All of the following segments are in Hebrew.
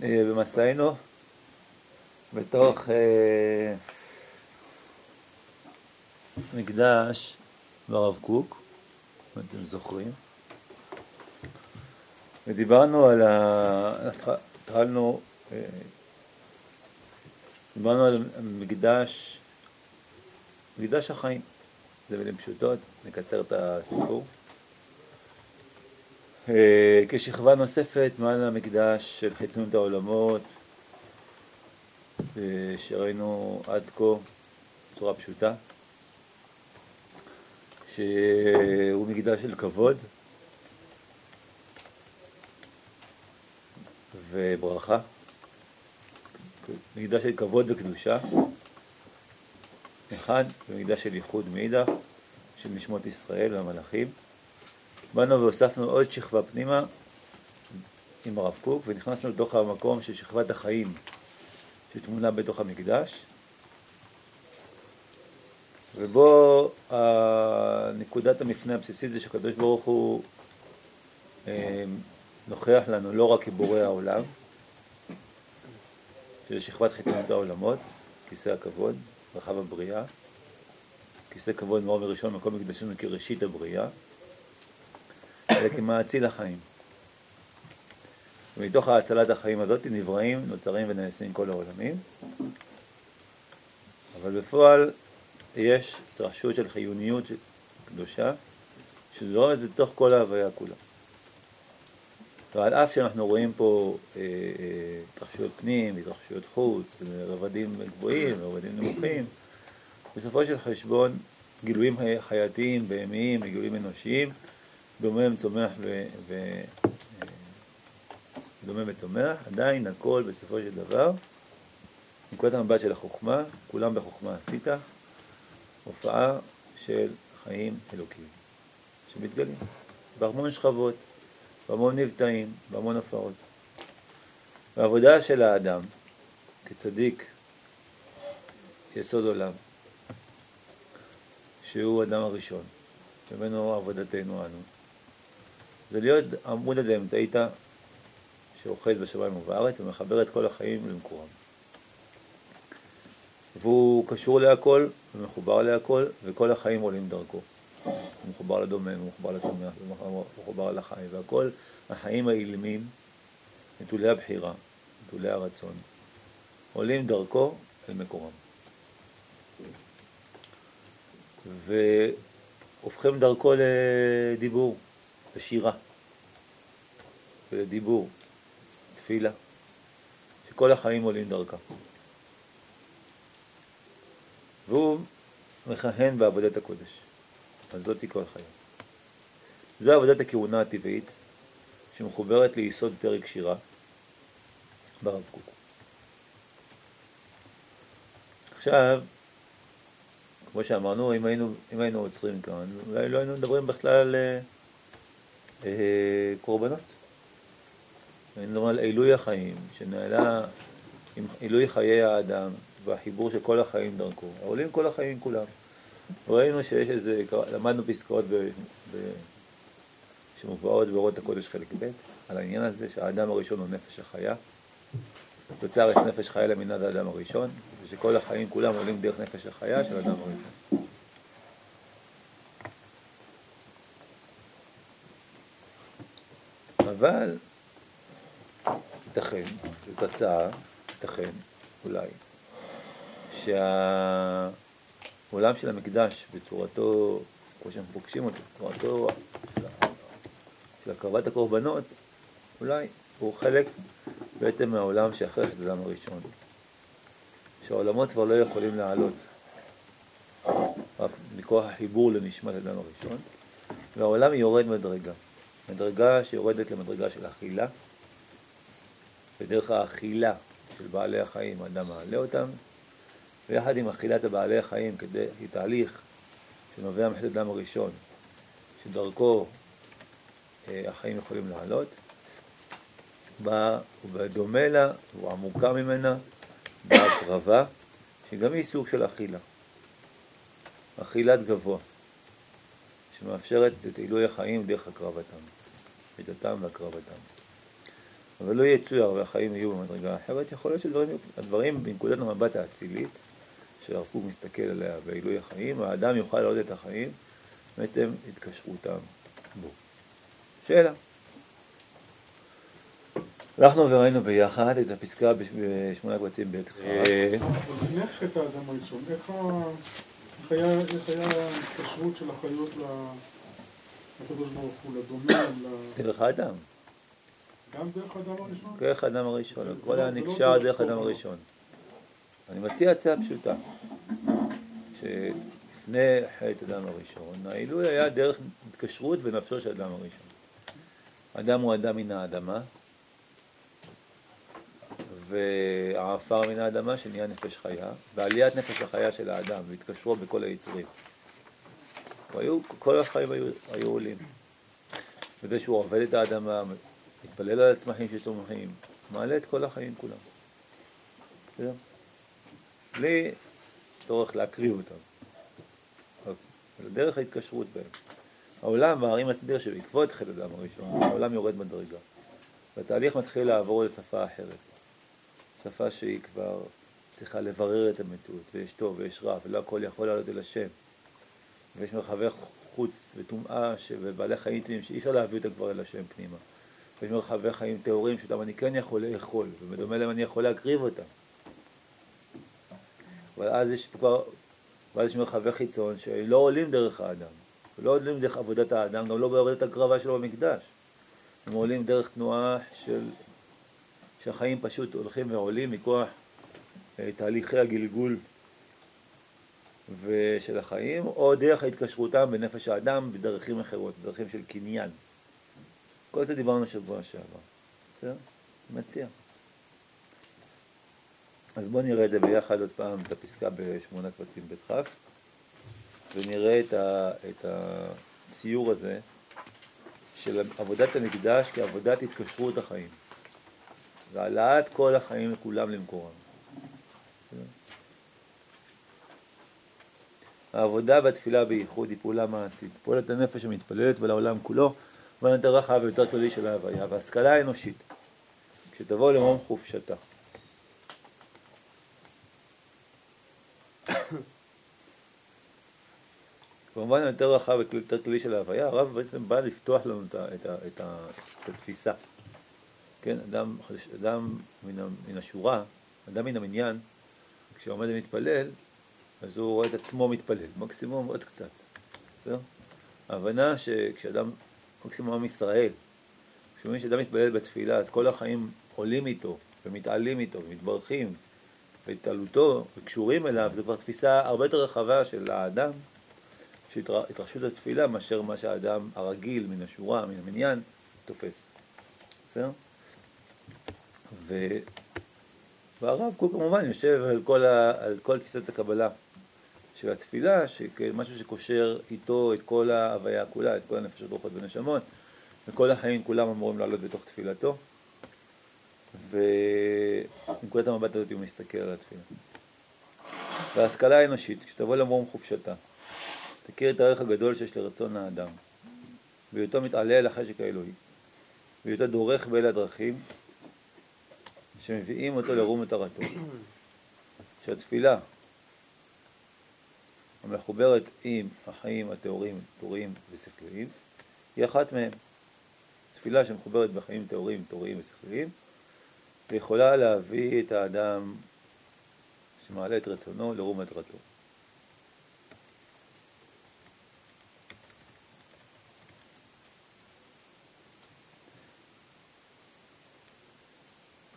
במסענו בתוך אה, מקדש ברב קוק, אם אתם זוכרים, ודיברנו על ה... התחלנו, אה, דיברנו על מקדש, מקדש החיים, זה מילים פשוטות, נקצר את הסיפור. אה, כשכבה נוספת מעל המקדש של חיצונות העולמות, אה, שראינו עד כה בצורה פשוטה, שהוא מקדש של כבוד וברכה, מקדש של כבוד וקדושה, אחד, ומקדש של ייחוד מאידך, של נשמות ישראל והמלאכים. באנו והוספנו עוד שכבה פנימה עם הרב קוק, ונכנסנו לתוך המקום של שכבת החיים שטמונה בתוך המקדש, ובו נקודת המפנה הבסיסית זה שהקדוש ברוך הוא אה, נוכח לנו לא רק כבורא העולם, שזה שכבת חיתונות העולמות, כיסא הכבוד, רחב הבריאה, כיסא כבוד מאוד מראשון, מקום מקדשנו כראשית הבריאה, אלא כמאציל החיים. ומתוך האצלת החיים הזאת נבראים, נוצרים ונעשים כל העולמים, אבל בפועל יש התרחשות של חיוניות קדושה שזורת בתוך כל ההוויה כולה. ועל אף שאנחנו רואים פה אה, אה, התרחשויות פנים, התרחשויות חוץ, רבדים גבוהים, רבדים נמוכים, בסופו של חשבון גילויים חייתיים, בהמיים וגילויים אנושיים, דומם, צומח ו... ו... דומם וצומח, עדיין הכל בסופו של דבר, נקודת המבט של החוכמה, כולם בחוכמה. עשית, הופעה של חיים אלוקיים, שמתגלים בהמון שכבות, בהמון נבטאים, בהמון הופעות. והעבודה של האדם כצדיק יסוד עולם, שהוא האדם הראשון, ממנו עבודתנו אנו, זה להיות עמוד הדאמצעיתא שאוחז בשמיים ובארץ ומחבר את כל החיים למקורם. והוא קשור להכל ומחובר להכל, וכל החיים עולים דרכו. הוא מחובר לדומם, הוא מחובר לצומח, הוא מחובר לחי, והכל החיים האילמים, נטולי הבחירה, נטולי הרצון, עולים דרכו אל מקורם. והופכים דרכו לדיבור, לשירה ולדיבור, תפילה, שכל החיים עולים דרכה. והוא מכהן בעבודת הקודש. אז זאתי כל חייו. זו עבודת הכהונה הטבעית שמחוברת ליסוד פרק שירה ברב קוק. עכשיו, כמו שאמרנו, אם היינו, אם היינו עוצרים כאן, אולי לא היינו מדברים בכלל על אה, קורבנות. היינו מדברים על עילוי החיים, שנעלה עם עילוי חיי האדם והחיבור של כל החיים דרכו. עולים כל החיים כולם. ראינו שיש איזה, למדנו פסקאות ב, ב, שמובאות באורות הקודש חלק ב', על העניין הזה שהאדם הראשון הוא נפש החיה. יוצא את נפש חיה למנהד האדם הראשון, ושכל החיים כולם עולים דרך נפש החיה של האדם הראשון. אבל ייתכן, זאת הצעה, ייתכן, אולי, שהעולם של המקדש בצורתו, כמו שאנחנו פוגשים אותו, בצורתו של הקרבת הקורבנות, אולי הוא חלק בעצם מהעולם שאחרי האדם הראשון. שהעולמות כבר לא יכולים לעלות רק מכוח החיבור לנשמת האדם הראשון, והעולם יורד מדרגה. מדרגה שיורדת למדרגה של אכילה, ודרך האכילה של בעלי החיים האדם מעלה אותם, ויחד עם אכילת הבעלי החיים כדי, כתהליך שנובע מחטא הדם הראשון, שדרכו אה, החיים יכולים לעלות, בא, ובדומה לה, הוא עמוקה ממנה, באה הקרבה, שגם היא סוג של אכילה. אכילת גבוה, שמאפשרת את עילוי החיים דרך הקרבתם, מידתם והקרבתם. אבל לא יצויר והחיים יהיו במדרגה אחרת, יכול להיות שהדברים בנקודת המבט האצילית, שהרב קוק מסתכל עליה בעילוי החיים, האדם יוכל לראות את החיים בעצם התקשרותם בו. שאלה. הלכנו וראינו ביחד את הפסקה בשמונה קבצים ב' ח'. איך חטא האדם הראשון? איך היה ההתקשרות של החיות לקדוש ברוך הוא, לדומם? דרך האדם. גם דרך האדם הראשון? דרך האדם הראשון, הכל היה נקשר דרך האדם הראשון. אני מציע הצעה פשוטה, שלפני חטא אדם הראשון, העילוי היה דרך התקשרות ונפשו של אדם הראשון. אדם הוא אדם מן האדמה, והעפר מן האדמה שנהיה נפש חיה, ועליית נפש החיה של האדם, והתקשרו בכל היצרים. היו, כל החיים היו, היו עולים. וזה שהוא עובד את האדמה, מתפלל על הצמחים שצומחים, מעלה את כל החיים כולם. בסדר? בלי צורך להקריב אותם. דרך ההתקשרות בהם. העולם, והרי מסביר שבעקבות חטא אדם הראשון, העולם יורד מדרגה. והתהליך מתחיל לעבור לשפה אחרת. שפה שהיא כבר צריכה לברר את המציאות, ויש טוב ויש רע, ולא הכל יכול לעלות אל השם. ויש מרחבי חוץ וטומאה ובעלי חיים טמאים שאי אפשר להביא אותם כבר אל השם פנימה. ויש מרחבי חיים טהורים שאותם אני כן יכול לאכול, ובדומה להם אני יכול להקריב אותם. אבל אז יש כבר, ואז יש מרחבי חיצון שלא עולים דרך האדם, לא עולים דרך עבודת האדם, גם לא בעבודת הקרבה שלו במקדש. הם עולים דרך תנועה של שהחיים פשוט הולכים ועולים מכוח אה, תהליכי הגלגול ושל החיים, או דרך ההתקשרותם בנפש האדם בדרכים אחרות, בדרכים של קניין. כל זה דיברנו שבוע שעבר. בסדר? מציע. אז בואו נראה את זה ביחד עוד פעם, את הפסקה בשמונה קבצים ב' כ', ונראה את, ה, את הציור הזה של עבודת המקדש כעבודת התקשרות החיים. והעלאת כל החיים לכולם למקורם. העבודה והתפילה בייחוד היא פעולה מעשית. פועלת הנפש המתפללת ולעולם כולו, יותר רחב ויותר כללי של ההוויה, והשכלה האנושית, כשתבוא למום חופשתה. במובן היותר רחב ויותר כללי של ההוויה, הרב בעצם בא לפתוח לנו את, את, את, את התפיסה. כן, אדם, אדם מן, מן השורה, אדם מן המניין, כשהוא עומד ומתפלל, אז הוא רואה את עצמו מתפלל, מקסימום עוד קצת. בסדר? ההבנה שכשאדם, מקסימום עם ישראל, כשאומרים שאדם מתפלל בתפילה, אז כל החיים עולים איתו, ומתעלים איתו, ומתברכים, והתעלותו, וקשורים אליו, זו כבר תפיסה הרבה יותר רחבה של האדם, של התרחשות התפילה, מאשר מה שהאדם הרגיל, מן השורה, מן המניין, תופס. בסדר? ו... והרב קוק כמובן יושב על כל, ה... על כל תפיסת הקבלה של התפילה, משהו שקושר איתו את כל ההוויה כולה, את כל הנפשות רוחות ונשמות, וכל החיים כולם אמורים לעלות בתוך תפילתו. ומנקודת המבט הזאת הוא מסתכל על התפילה. וההשכלה האנושית, כשתבוא למרום חופשתה, תכיר את הערך הגדול שיש לרצון האדם, בהיותו מתעלה אל החשק האלוהי, בהיותו דורך באלה הדרכים, שמביאים אותו לרום מטרתו. שהתפילה המחוברת עם החיים הטהורים, טהוריים ושכליים, היא אחת מהם. תפילה שמחוברת בחיים טהורים, טהוריים ושכליים, ויכולה להביא את האדם שמעלה את רצונו לרום מטרתו.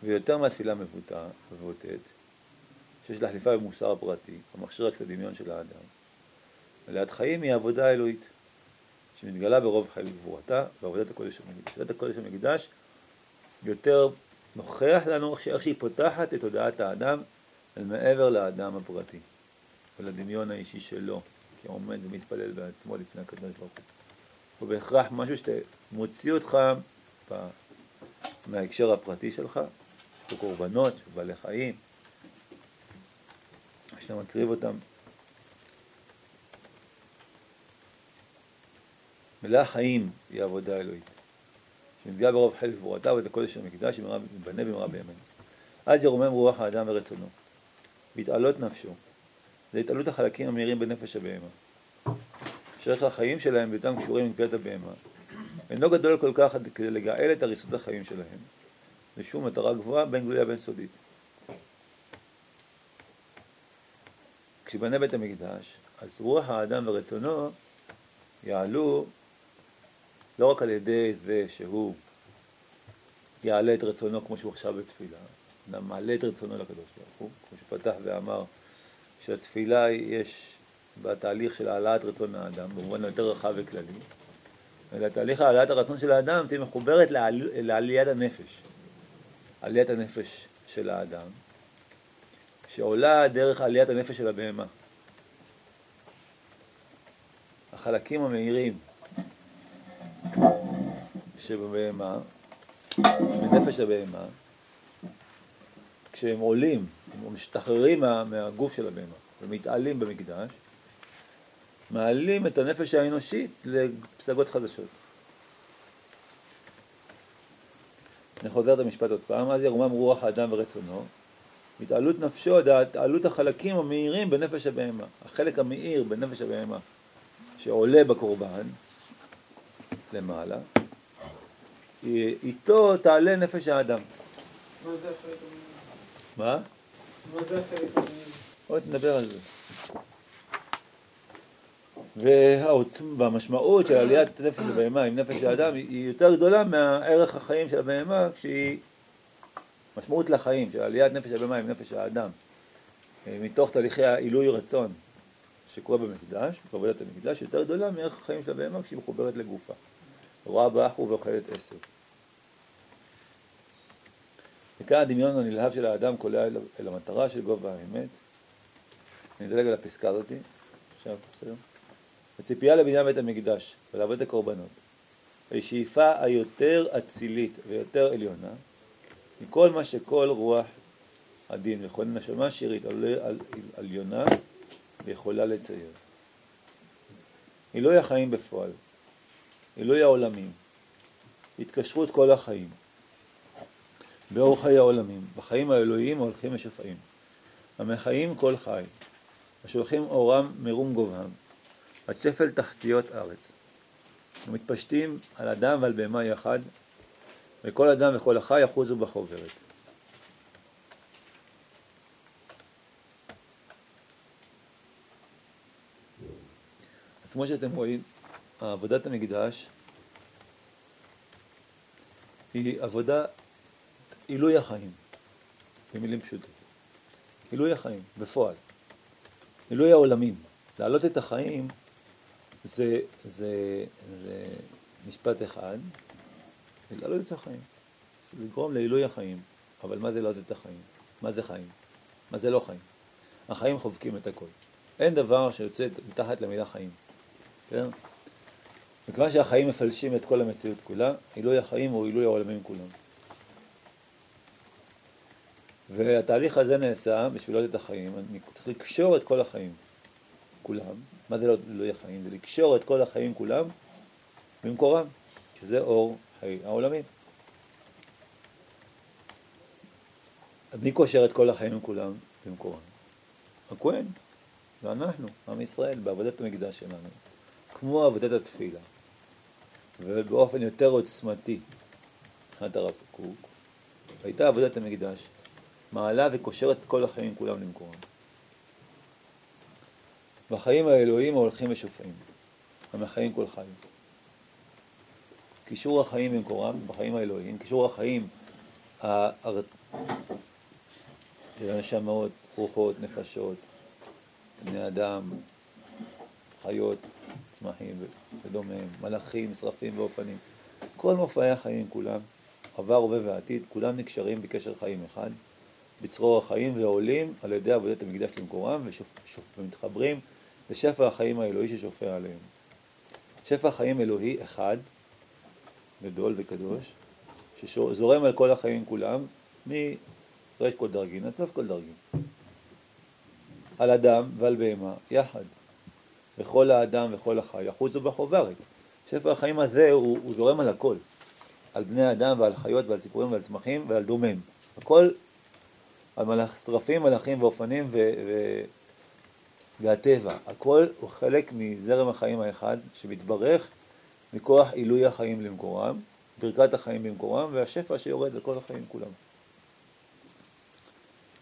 ויותר מהתפילה מבוטאת, שיש להחליפה במוסר הפרטי, המכשיר רק לדמיון של האדם. מלאת חיים היא עבודה אלוהית, שמתגלה ברוב חיי גבורתה בעבודת הקודש המקדש. עבודת הקודש המקדש יותר נוכח לנו איך שהיא פותחת את תודעת האדם אל מעבר לאדם הפרטי ולדמיון האישי שלו, כי הוא עומד ומתפלל בעצמו לפני הקדוש ברוך הוא. הוא בהכרח משהו שמוציא אותך מההקשר הפרטי שלך קורבנות של בעלי חיים, שאתה מקריב אותם. מלאה חיים היא עבודה אלוהית, שנתגלה ברוב חיל גבורתה ואת הקודש של המקדש ייבנה במהרה בימינו. אז ירומם רוח האדם ורצונו, והתעלות נפשו, זה התעלות החלקים המהירים בנפש הבהמה. שערך החיים שלהם בהיותם קשורים עם כפיית הבהמה, אינו גדול כל כך כדי לגאל את הריסות החיים שלהם, לשום מטרה גבוהה בין גלויה בין סודית. כשבנה בית המקדש, אז רוח האדם ורצונו יעלו לא רק על ידי זה שהוא יעלה את רצונו כמו שהוא עכשיו בתפילה, אדם מעלה את רצונו לקדוש ברוך הוא, כמו שפתח ואמר שהתפילה יש בתהליך של העלאת רצון האדם, במובן יותר רחב וכללי, אלא תהליך העלאת הרצון של האדם תהיה מחוברת לעל... לעליית הנפש, עליית הנפש של האדם, שעולה דרך עליית הנפש של הבהמה. החלקים המהירים שבבהמה, בנפש הבהמה, כשהם עולים, הם משתחררים מה, מהגוף של הבהמה ומתעלים במקדש, מעלים את הנפש האנושית לפסגות חדשות. אני חוזר את המשפט עוד פעם, אז ירומם רוח האדם ורצונו, התעלות נפשו, התעלות החלקים המהירים בנפש הבהמה, החלק המאיר בנפש הבהמה שעולה בקורבן למעלה, איתו תעלה נפש האדם. מה זה החלק המאיר? מה? מה זה החלק המאיר? עוד נדבר על זה. והמשמעות של עליית נפש הבהמה עם נפש האדם היא יותר גדולה מהערך החיים של הבהמה כשהיא משמעות לחיים של עליית נפש הבהמה עם נפש האדם מתוך תהליכי העילוי רצון שקורה במקדש, בעבודת המקדש, יותר גדולה מערך החיים של הבהמה כשהיא מחוברת לגופה. רואה באח ואוכלת עשר. וכאן הדמיון הנלהב של האדם קולע אל המטרה של גובה האמת. אני אדלג על הפסקה הזאתי, עכשיו, בסדר? הציפייה לבניין בית המקדש ולעבוד הקורבנות היא שאיפה היותר אצילית ויותר עליונה מכל מה שכל רוח הדין וכל נשמה שירית עליונה ויכולה לצייר. עילוי החיים בפועל, עילוי העולמים, התקשרות כל החיים, באור חיי העולמים, בחיים האלוהיים ההולכים ושופעים, המחיים כל חי, השולחים אורם מרום גובהם, עד שפל תחתיות ארץ. ומתפשטים על אדם ועל בהמה יחד, וכל אדם וכל החי יחוזו בחוברת. אז כמו שאתם רואים, עבודת המקדש היא עבודה, עילוי החיים, במילים פשוטות. עילוי החיים, בפועל. עילוי העולמים. להעלות את החיים זה, זה, זה משפט אחד, להעלות את החיים. זה לגרום לעילוי החיים. אבל מה זה להעלות את החיים? מה זה חיים? מה זה לא חיים? החיים חובקים את הכל. אין דבר שיוצא מתחת למילה חיים. כן? מכיוון שהחיים מפלשים את כל המציאות כולה, עילוי החיים הוא עילוי העולמים כולם. והתהליך הזה נעשה בשביל לעלות את החיים, אני צריך לקשור את כל החיים. כולם, מה זה לא, לא יהיה חיים? זה לקשור את כל החיים כולם במקורם, שזה אור חיי העולמים. מי קושר את כל החיים כולם במקורם? הכהן, ואנחנו, עם ישראל, בעבודת המקדש שלנו, כמו עבודת התפילה, ובאופן יותר עוצמתי, מבחינת הרב קוק, הייתה עבודת המקדש, מעלה וקושרת את כל החיים כולם למקורם. בחיים האלוהים ההולכים ושופעים, המחיים כל חיים. קישור החיים במקורם, בחיים האלוהיים, קישור החיים הנשמות, רוחות, נפשות, בני אדם, חיות, צמחים ודומיהם, מלאכים, שרפים ואופנים. כל מופעי החיים כולם, עבר, הווה ועתיד, כולם נקשרים בקשר חיים אחד, בצרור החיים ועולים על ידי עבודת המקדש למקורם ומתחברים לשפע החיים האלוהי ששופע עליהם. שפע חיים אלוהי אחד, גדול וקדוש, שזורם על כל החיים כולם, מרש כל דרגין עד סוף כל דרגין. על אדם ועל בהמה יחד. וכל האדם וכל החי יחוזו בחוברת. שפע החיים הזה הוא, הוא זורם על הכל. על בני אדם ועל חיות ועל ציפורים ועל צמחים ועל דומם. הכל על מלאך, שרפים, מלאכים ואופנים ו, ו, והטבע. הכל הוא חלק מזרם החיים האחד שמתברך מכוח עילוי החיים למקורם, ברכת החיים במקורם והשפע שיורד לכל החיים כולם.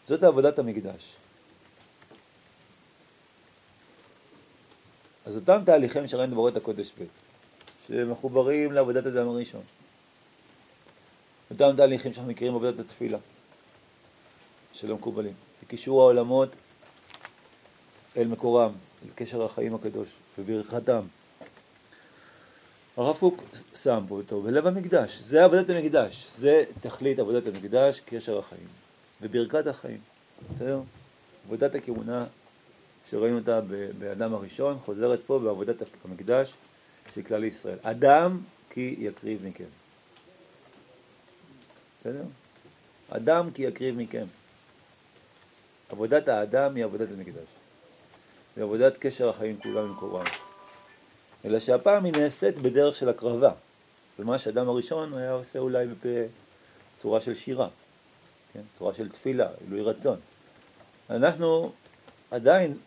זאת עבודת המקדש. אז אותם תהליכים שראינו באורות הקודש ב', שמחוברים לעבודת אדם הראשון. אותם תהליכים שאנחנו מכירים בעבודת התפילה, שלא מקובלים. בקישור העולמות אל מקורם, אל קשר החיים הקדוש, בברכתם. הרב קוק שם פה אותו, בלב המקדש, זה עבודת המקדש, זה תכלית עבודת המקדש, קשר החיים, וברכת החיים, בסדר? עבודת הכהונה שראינו אותה באדם הראשון, חוזרת פה בעבודת המקדש של כלל ישראל. אדם כי יקריב מכם. בסדר? אדם כי יקריב מכם. עבודת האדם היא עבודת המקדש. היא עבודת קשר החיים כולם עם קורבן. אלא שהפעם היא נעשית בדרך של הקרבה. ומה שאדם הראשון היה עושה אולי בצורה של שירה, כן? צורה של תפילה, עילוי רצון. אנחנו עדיין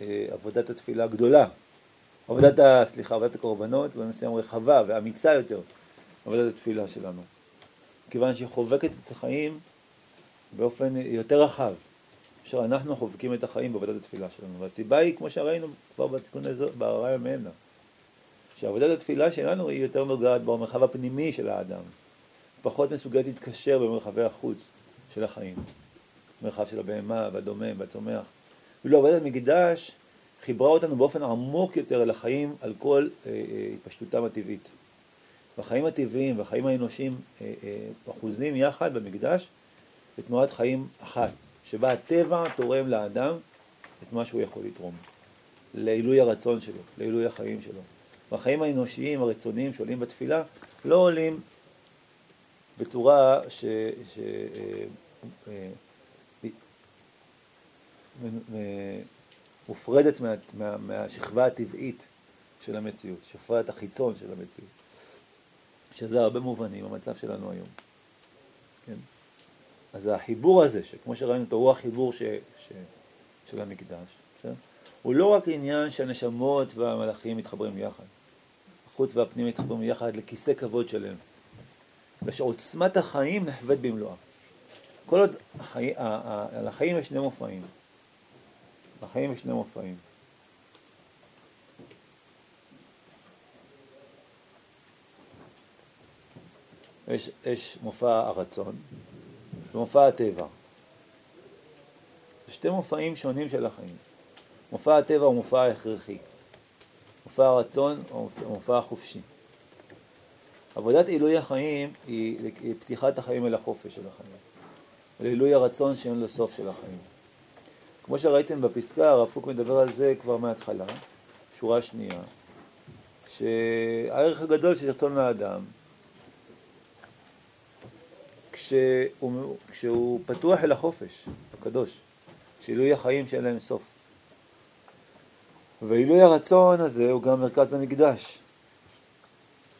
אה, עבודת התפילה הגדולה, עבודת, ה, סליחה, עבודת הקורבנות, במסוים רחבה ואמיצה יותר, עבודת התפילה שלנו. כיוון שהיא חובקת את החיים באופן יותר רחב, כאשר אנחנו חובקים את החיים בעבודת התפילה שלנו. והסיבה היא, כמו שראינו כבר בתיקון הזה, בהרעי המאמנה, שעבודת התפילה שלנו היא יותר נוגעת במרחב הפנימי של האדם, פחות מסוגלת להתקשר במרחבי החוץ של החיים, במרחב של הבהמה והדומם והצומח. ואילו עבודת המקדש חיברה אותנו באופן עמוק יותר אל החיים על כל אה, אה, התפשטותם הטבעית. והחיים הטבעיים והחיים האנושיים אה, אה, אחוזים יחד במקדש בתנועת חיים אחת, שבה הטבע תורם לאדם את מה שהוא יכול לתרום, לעילוי הרצון שלו, לעילוי החיים שלו. והחיים האנושיים הרצוניים שעולים בתפילה לא עולים בצורה ש... ש... אה, אה, מופרדת מה, מה, מהשכבה הטבעית של המציאות, שכבת החיצון של המציאות, שזה הרבה מובנים, המצב שלנו היום. אז החיבור הזה, שכמו שראינו אותו, הוא החיבור ש, ש, של המקדש, כן? הוא לא רק עניין שהנשמות והמלאכים מתחברים יחד, החוץ והפנים מתחברים יחד לכיסא כבוד שלם, ושעוצמת החיים נחווית במלואה. כל עוד החיים, על החיים יש שני מופעים. לחיים יש שני מופעים. יש, יש מופע הרצון ומופע הטבע. זה שתי מופעים שונים של החיים. מופע הטבע הוא מופע הכרחי. מופע הרצון הוא מופע החופשי. עבודת עילוי החיים היא, פתיחת החיים אל החופש של החיים. לעילוי הרצון שאין לו סוף של החיים. כמו שראיתם בפסקה, הרב קוק מדבר על זה כבר מההתחלה, שורה שנייה, שהערך הגדול של רצון האדם, כשהוא, כשהוא פתוח אל החופש הקדוש, שעילוי החיים שאין להם סוף. ועילוי הרצון הזה הוא גם מרכז המקדש,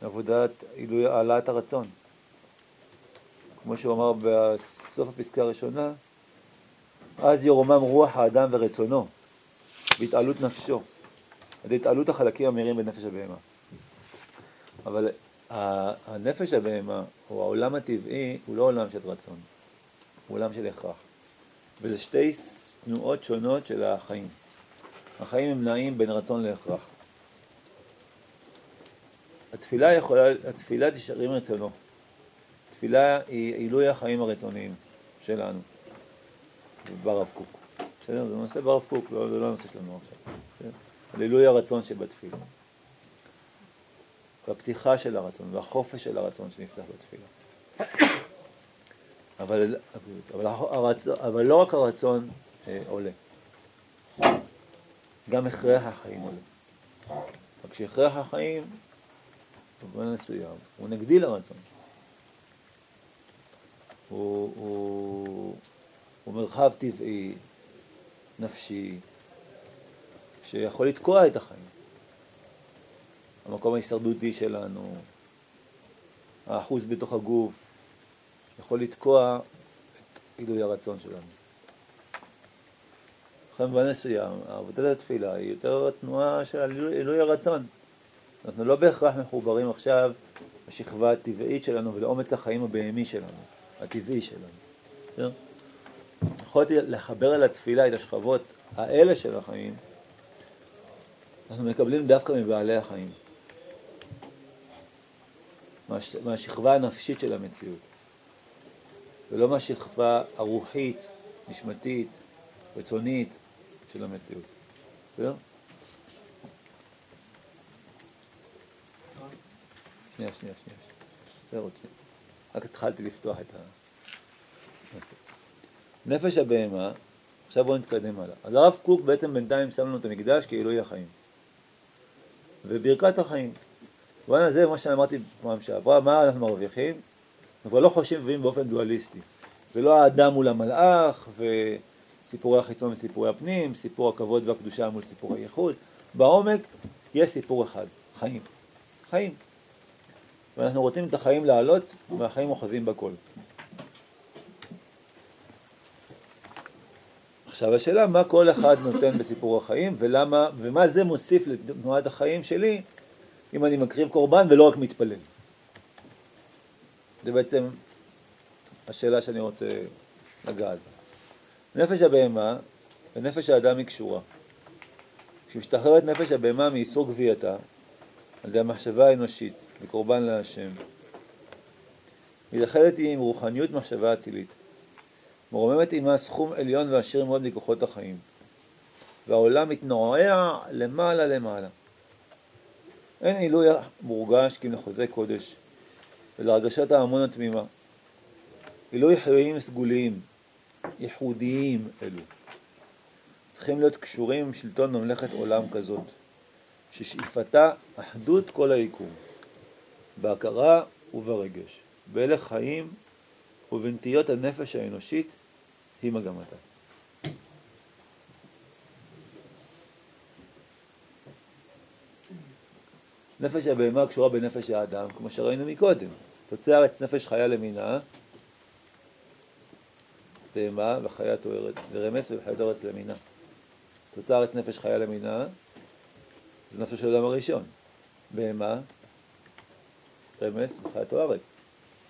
עבודת עילוי העלאת הרצון. כמו שהוא אמר בסוף הפסקה הראשונה, אז ירומם רוח האדם ורצונו, בהתעלות נפשו, על התעלות החלקים המהירים בנפש הבהמה. אבל הנפש הבהמה, או העולם הטבעי, הוא לא עולם של רצון, הוא עולם של הכרח. וזה שתי תנועות שונות של החיים. החיים הם נעים בין רצון להכרח. התפילה יכולה, התפילה תשארים רצונו. תפילה היא עילוי החיים הרצוניים שלנו. ברב קוק. בסדר? זה נושא ברב קוק, לא, זה לא הנושא שלנו עכשיו. על עילוי הרצון שבתפילה. והפתיחה של הרצון, והחופש של הרצון שנפתח בתפילה. אבל, אבל, הרצון, אבל לא רק הרצון אה, עולה, גם הכרח החיים עולה. רק שהכרח החיים, במובן מסוים, הוא נגדי לרצון. הוא, הוא, הוא מרחב טבעי, נפשי, שיכול לתקוע את החיים. המקום ההישרדותי שלנו, האחוז בתוך הגוף, יכול לתקוע את עילוי הרצון שלנו. לכן במובן מסוים, עבודת התפילה היא יותר תנועה של עילוי הרצון. אנחנו לא בהכרח מחוברים עכשיו לשכבה הטבעית שלנו ולאומץ החיים הבהמי שלנו, הטבעי שלנו. יכולתי לחבר אל התפילה את השכבות האלה של החיים, אנחנו מקבלים דווקא מבעלי החיים. מהשכבה הנפשית של המציאות, ולא מהשכבה הרוחית, נשמתית, רצונית של המציאות. בסדר? שנייה, שנייה, שנייה. בסדר, עוד שנייה. רק התחלתי לפתוח את הנושא. נפש הבהמה, עכשיו בואו נתקדם הלאה. אז הרב קוק בעצם בינתיים שם לנו את המקדש כעילוי החיים. וברכת החיים. במובן הזה, מה שאמרתי פעם שעברה, מה אנחנו מרוויחים? אנחנו כבר לא חושבים באופן דואליסטי. זה לא האדם מול המלאך, וסיפורי החיצון וסיפורי הפנים, סיפור הכבוד והקדושה מול סיפור הייחוד. בעומק יש סיפור אחד, חיים. חיים. ואנחנו רוצים את החיים לעלות, והחיים אוחזים בכל. עכשיו השאלה מה כל אחד נותן בסיפור החיים ולמה, ומה זה מוסיף לתנועת החיים שלי אם אני מקריב קורבן ולא רק מתפלל. זה בעצם השאלה שאני רוצה לגעת בה. נפש הבהמה ונפש האדם היא קשורה. כשמשתחררת נפש הבהמה מאיסור גבייתה על ידי המחשבה האנושית וקורבן להשם, מתאחדת היא עם רוחניות מחשבה אצילית. מרוממת עימה סכום עליון ועשיר מאוד מכוחות החיים. והעולם מתנועע למעלה למעלה. אין עילוי מורגש כי לחוזה קודש ולהרגשת ההמון התמימה. עילוי חיים סגוליים, ייחודיים אלו. צריכים להיות קשורים עם שלטון ממלכת עולם כזאת, ששאיפתה אחדות כל היקום, בהכרה וברגש, בהלך חיים ובנטיות הנפש האנושית היא מגמתה. נפש הבהמה קשורה בנפש האדם, כמו שראינו מקודם. תוצרת נפש חיה למינה, בהמה וחיה תוארת, ורמס וחיה תוארת למינה. תוצרת נפש חיה למינה, זה נפש של האדם הראשון. בהמה, רמס וחיה תוארת.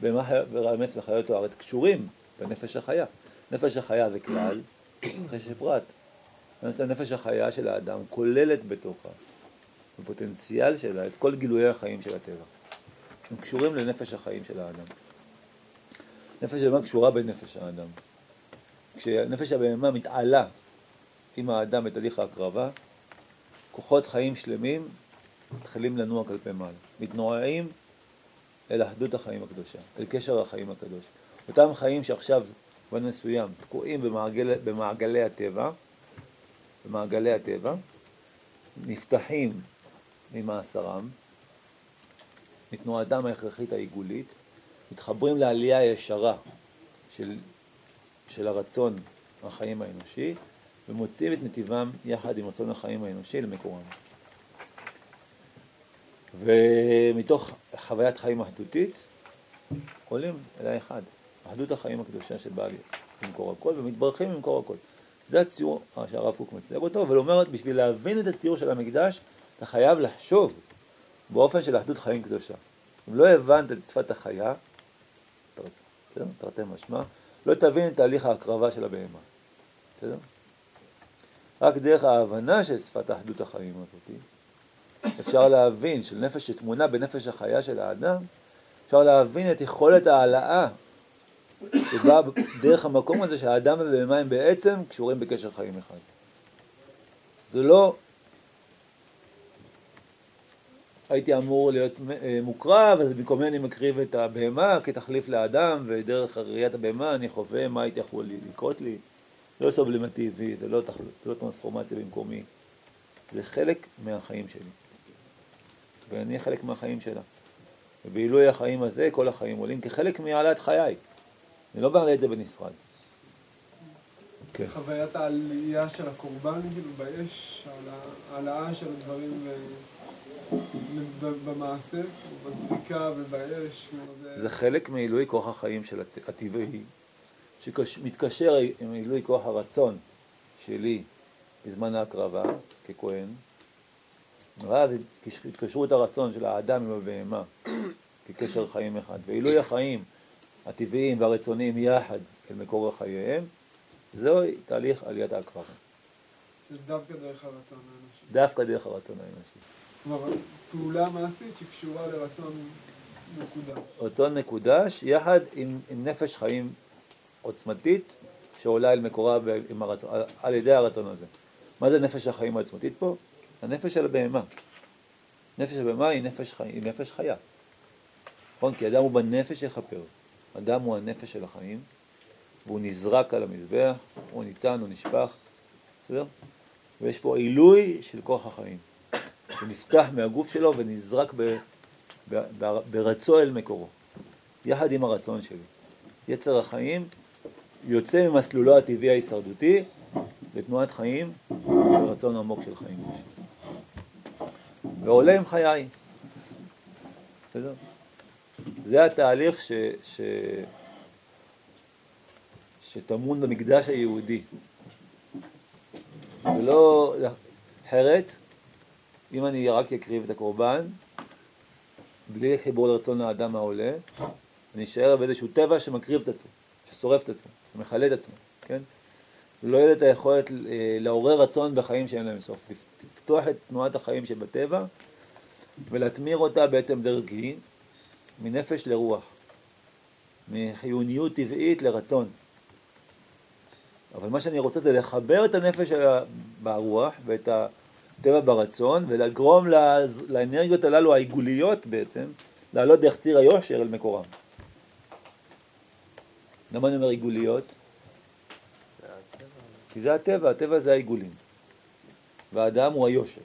בהמה ורמס וחיה תוארת קשורים בנפש החיה. נפש החיה זה כלל, נפש פרט. הנפש החיה של האדם כוללת בתוכה, בפוטנציאל שלה, את כל גילויי החיים של הטבע. הם קשורים לנפש החיים של האדם. נפש הבהמה קשורה בנפש האדם. כשנפש הבהמה מתעלה עם האדם בתהליך ההקרבה, כוחות חיים שלמים מתחילים לנוע כלפי מעלה. מתנועעים אל אחדות החיים הקדושה, אל קשר החיים הקדוש. אותם חיים שעכשיו במובן מסוים, תקועים במעגל, במעגלי הטבע, במעגלי הטבע, נפתחים ממאסרם, מתנועתם ההכרחית העיגולית, מתחברים לעלייה הישרה של, של הרצון החיים האנושי, ומוצאים את נתיבם יחד עם רצון החיים האנושי למקורם. ומתוך חוויית חיים אחדותית עולים אל האחד. אחדות החיים הקדושה של בעלי במקור הכל, ומתברכים במקור הכל. זה הציור שהרב קוק מציג אותו, אבל הוא אומר, בשביל להבין את הציור של המקדש, אתה חייב לחשוב באופן של אחדות חיים קדושה. אם לא הבנת את שפת החיה, תרתי משמע, לא תבין את תהליך ההקרבה של הבהמה. בסדר? רק דרך ההבנה של שפת אחדות החיים הזאת, אפשר להבין של נפש שטמונה בנפש החיה של האדם, אפשר להבין את יכולת ההעלאה שבא דרך המקום הזה שהאדם והבהמה הם בעצם קשורים בקשר חיים אחד. זה לא הייתי אמור להיות אה, מוקרב, אז במקומי אני מקריב את הבהמה כתחליף לאדם, ודרך ראיית הבהמה אני חווה מה הייתי יכול לקרות לי. לא סובלימטיבי, זה לא, תחל... זה לא טרנספורמציה במקומי. זה חלק מהחיים שלי. ואני חלק מהחיים שלה. ובעילוי החיים הזה, כל החיים עולים כחלק מהעלאת חיי. אני לא מעלה את זה בנפרד. כן. חוויית העלייה של הקורבן, כאילו, באש, העלאה של הדברים... במעשה, בזריקה ובאש. זה חלק מעילוי כוח החיים של הטבעי, שמתקשר עם עילוי כוח הרצון שלי בזמן ההקרבה ככהן, ואז התקשרות הרצון של האדם עם הבהמה כקשר חיים אחד, ועילוי החיים הטבעיים והרצוניים יחד אל מקור חייהם, זהו תהליך עליית ההקרבה. דווקא דרך הרצון האנושי. דווקא דרך הרצון האנושי. כלומר, פעולה מעשית שקשורה לרצון מקודש. רצון מקודש יחד עם, עם נפש חיים עוצמתית שעולה אל מקורה ב, הרצון, על ידי הרצון הזה. מה זה נפש החיים העצמתית פה? הנפש של הבהמה. נפש הבהמה היא נפש, חי, היא נפש חיה. נכון? כי אדם הוא בנפש יכפר. אדם הוא הנפש של החיים, והוא נזרק על המזבח, הוא ניתן, הוא נשפך, בסדר? ויש פה עילוי של כוח החיים, שנפתח מהגוף שלו ונזרק ב, ב, ב, ברצו אל מקורו, יחד עם הרצון שלי. יצר החיים יוצא ממסלולו הטבעי ההישרדותי לתנועת חיים ורצון עמוק של חיים. ועולה עם חיי. בסדר? זה התהליך ש, ש, שטמון במקדש היהודי. ולא אחרת, אם אני רק אקריב את הקורבן, בלי חיבור לרצון האדם העולה, אני אשאר באיזשהו טבע שמקריב את עצמו, ששורף את עצמו, שמכלה את עצמו, כן? לא יהיה את היכולת אה, לעורר רצון בחיים שאין להם סוף, לפתוח את תנועת החיים שבטבע ולהתמיר אותה בעצם דרכי, מנפש לרוח, מחיוניות טבעית לרצון. אבל מה שאני רוצה זה לחבר את הנפש ברוח ואת הטבע ברצון ולגרום לאנרגיות הללו העיגוליות בעצם לעלות דרך ציר היושר אל מקורם. למה אני אומר עיגוליות? כי זה הטבע, הטבע זה העיגולים. והאדם הוא היושר.